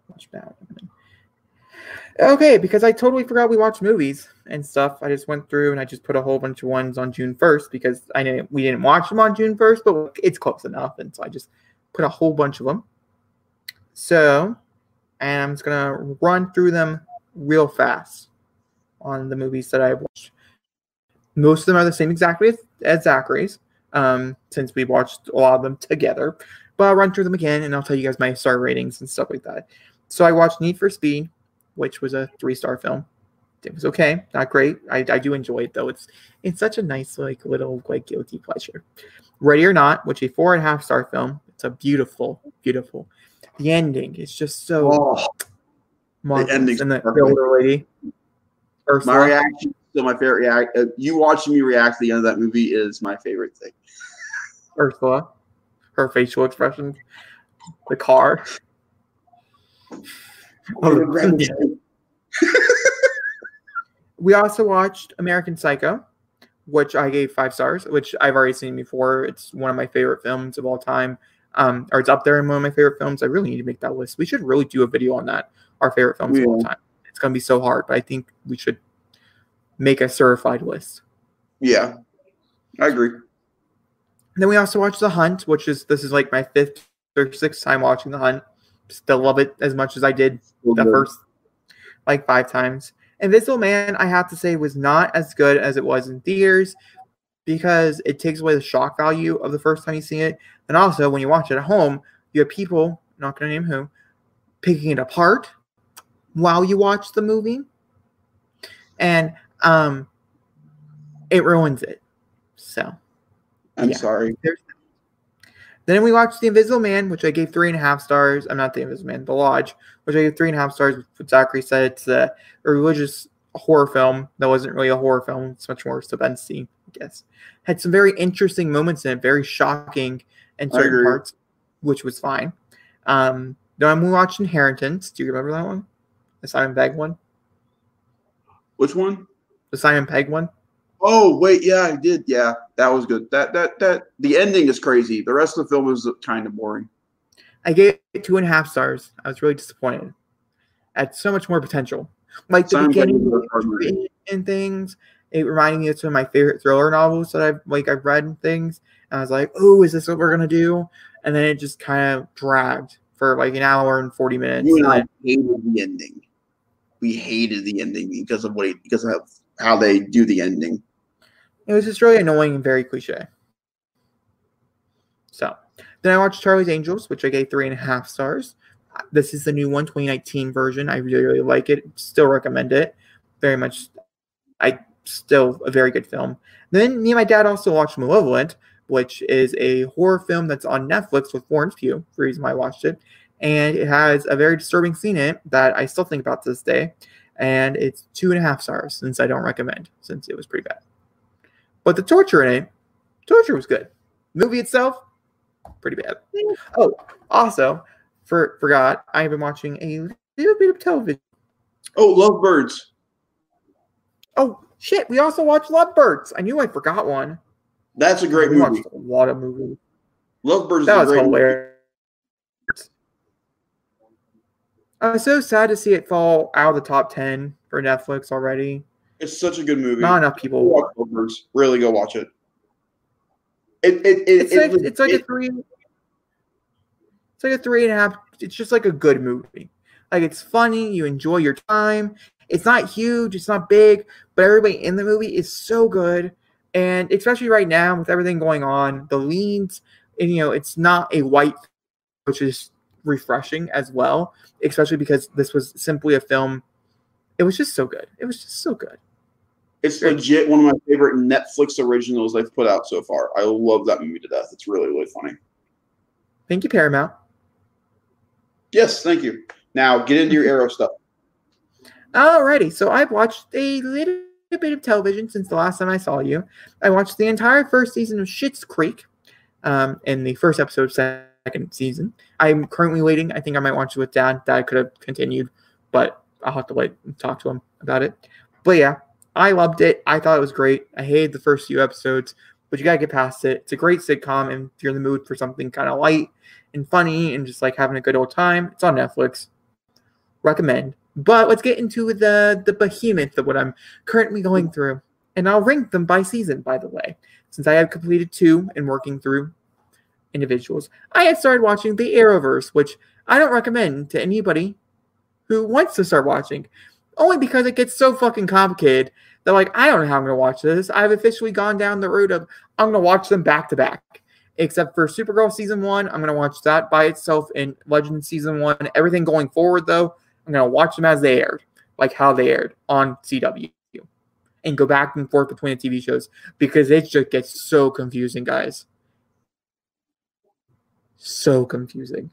A: watch Batwoman. Okay, because I totally forgot we watched movies and stuff. I just went through and I just put a whole bunch of ones on June first because I know we didn't watch them on June first, but it's close enough, and so I just put a whole bunch of them. So, and I'm just gonna run through them real fast on the movies that I've watched. Most of them are the same exactly as, as Zachary's, um, since we watched a lot of them together. But I'll run through them again and I'll tell you guys my star ratings and stuff like that. So I watched Need for Speed, which was a three star film. It was okay, not great. I, I do enjoy it though. It's it's such a nice like little like guilty pleasure. Ready or Not, which a four and a half star film. It's a beautiful, beautiful. The ending is just so
B: Oh,
A: marvelous.
B: ending's
A: and the, the older lady,
B: my reaction, still my favorite react. Uh, you watching me react to the end of that movie is my favorite thing.
A: Ursula, her facial expressions, the car. Oh, yeah. We also watched American Psycho, which I gave five stars, which I've already seen before. It's one of my favorite films of all time. Um, or it's up there in one of my favorite films. I really need to make that list. We should really do a video on that. Our favorite films of all time. It's gonna be so hard, but I think we should make a certified list.
B: Yeah, I agree.
A: And then we also watched The Hunt, which is this is like my fifth or sixth time watching The Hunt. Still love it as much as I did the first like five times. Invisible Man, I have to say, was not as good as it was in theaters because it takes away the shock value of the first time you see it. And also, when you watch it at home, you have people, not going to name who, picking it apart while you watch the movie. And um, it ruins it. So.
B: I'm
A: Yeah.
B: sorry.
A: Then we watched The Invisible Man, which I gave three and a half stars. I'm not The Invisible Man, The Lodge, which I gave three and a half stars. What Zachary said it's a, religious horror film that wasn't really a horror film. It's much more suspense I guess. Had some very interesting moments in it, very shocking in certain parts, which was fine. Um, then we watched Inheritance. Do you remember that one? The Simon Pegg one?
B: Which one?
A: The Simon Pegg one?
B: Oh wait, yeah, I did. Yeah, that was good. That that that the ending is crazy. The rest of the film was kind of boring.
A: I gave it two and a half stars. I was really disappointed. Had so much more potential. Like the beginning
B: was a hard movie.
A: and- and things. It reminded me of some of my favorite thriller novels that I've like I've read and things. And I was like, oh, is this what we're gonna do? And then it just kind of dragged for like an hour and forty minutes.
B: You and I hated the ending. We hated the ending because of what because of how they do the ending.
A: it was just really annoying and very cliche. So then I watched Charlie's Angels, which I gave three and a half stars. This is the new one, 2019 version. I really, really like it. Still recommend it. Very much. I still a very good film. Then me and my dad also watched Malevolent, which is a horror film that's on Netflix with Florence Pugh. The reason why I watched it, and it has a very disturbing scene in it that I still think about to this day. And it's two and a half stars since I don't recommend since it was pretty bad. But the torture in it, torture was good. Movie itself, pretty bad. Oh, also, for forgot, I've been watching a little bit of television.
B: Oh, Lovebirds.
A: Oh shit, we also watched Lovebirds. I knew I forgot one.
B: That's a great
A: we
B: movie.
A: watched a lot of movies.
B: Lovebirds
A: That
B: is a
A: was
B: great movie.
A: hilarious. I was so sad to see it fall out of the top ten for Netflix already.
B: It's such a good movie.
A: Not enough
B: Go
A: people.
B: watch Goldbergs. Really go watch it. It it, it,
A: It's
B: it
A: like it's like a three. It's like a three and a half. It's just like a good movie. Like it's funny. You enjoy your time. It's not huge. It's not big, but everybody in the movie is so good. And especially right now with everything going on, the leads, and you know, it's not a white, which is refreshing as well. Especially because this was simply a film. It was just so good. It was just so good.
B: it's legit one of my favorite Netflix originals they've put out so far. I love that movie to death. It's really really funny.
A: Thank you, Paramount.
B: Yes, thank you. Now get into your Arrow stuff.
A: Alrighty, so I've watched a little bit of television since the last time I saw you. I watched the entire first season of Schitt's Creek, um, in the first episode of second season. I'm currently waiting. I think I might watch it with Dad. Dad could have continued, but I'll have to wait and talk to him about it. But yeah, I loved it. I thought it was great. I hated the first few episodes, but you gotta get past it. It's a great sitcom, and if you're in the mood for something kind of light and funny and just like having a good old time, it's on Netflix. Recommend. But let's get into the the behemoth of what I'm currently going through, and I'll rank them by season. By the way, since I have completed two and working through individuals, I had started watching the Arrowverse, which I don't recommend to anybody who wants to start watching, only because it gets so fucking complicated that like I don't know how I'm gonna watch this. I've officially gone down the route of I'm gonna watch them back to back. Except for Supergirl season one, I'm gonna watch that by itself and Legend season one. Everything going forward though, I'm gonna watch them as they aired, like how they aired on CW, and go back and forth between the TV shows because it just gets so confusing, guys. So confusing,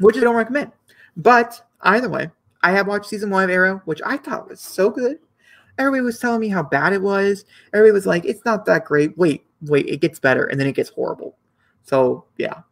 A: which I don't recommend. But either way, I have watched season one of Arrow, which I thought was so good. Everybody was telling me how bad it was. Everybody was like, "It's not that great." Wait, wait, it gets better, and then it gets horrible. So yeah,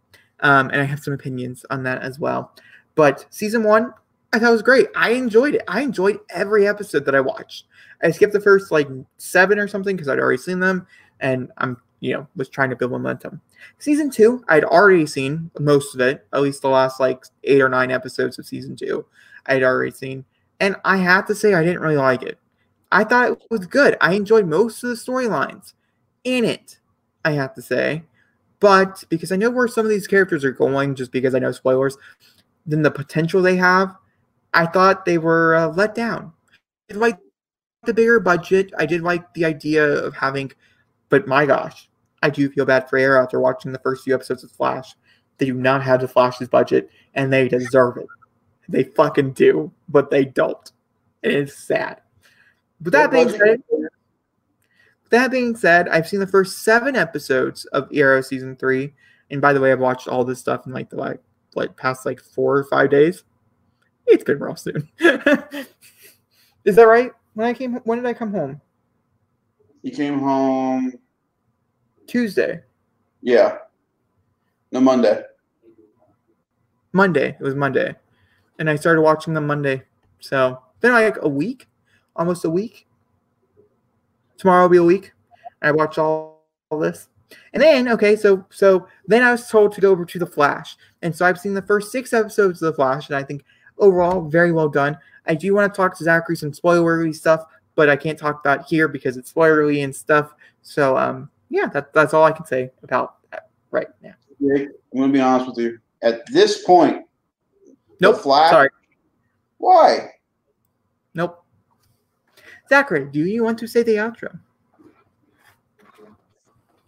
A: um, and I have some opinions on that as well. But season one, I thought was great. I enjoyed it. I enjoyed every episode that I watched. I skipped the first like seven or something because I'd already seen them, and I'm you know was trying to build momentum. Season two, I'd already seen most of it, at least the last like eight or nine episodes of season two. I'd already seen, and I have to say I didn't really like it. I thought it was good. I enjoyed most of the storylines in it. I have to say, but because I know where some of these characters are going, just because I know spoilers, then the potential they have, I thought they were uh, let down. I like the bigger budget. I did like the idea of having, but my gosh, I do feel bad for Arrow after watching the first few episodes of Flash. They do not have the Flash's budget, and they deserve it. They fucking do, but they don't. And it's sad. But that being said, that being said, I've seen the first seven episodes of Arrow season three, and by the way, I've watched all this stuff in like the like like past like four or five days. It's been real soon. Is that right? When I came, when did I come home?
B: You came home,
A: Tuesday,
B: yeah, no Monday.
A: Monday. It was Monday, and I started watching them Monday. So been like a week, almost a week. Tomorrow will be a week. I watched all, all this, and then okay, so so then I was told to go over to the Flash, and so I've seen the first six episodes of the Flash, and I think overall very well done. I do want to talk to Zachary some spoilery stuff, but I can't talk about here because it's spoilery and stuff. So um, yeah, that, that's all I can say about that right now.
B: I'm gonna be honest with you. At this point,
A: Nope.
B: Flash-
A: Sorry.
B: why?
A: Nope. Zachary, do you want to say the outro?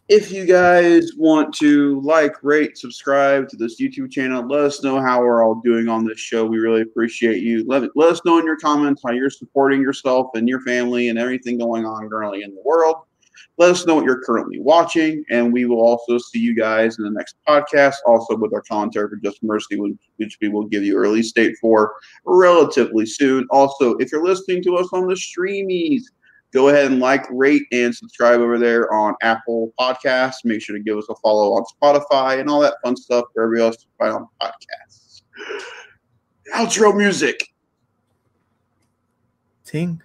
B: If you guys want to like, rate, subscribe to this YouTube channel, let us know how we're all doing on this show. We really appreciate you. Let, it, let us know in your comments how you're supporting yourself and your family and everything going on currently in the world. Let us know what you're currently watching, and we will also see you guys in the next podcast, also with our commentary for Just Mercy, which, we will give you early state for relatively soon. Also, if you're listening to us on the streamies, go ahead and like, rate, and subscribe over there on Apple Podcasts. Make sure to give us a follow on Spotify and all that fun stuff for everybody else to find on podcasts. Outro music.
A: Ting.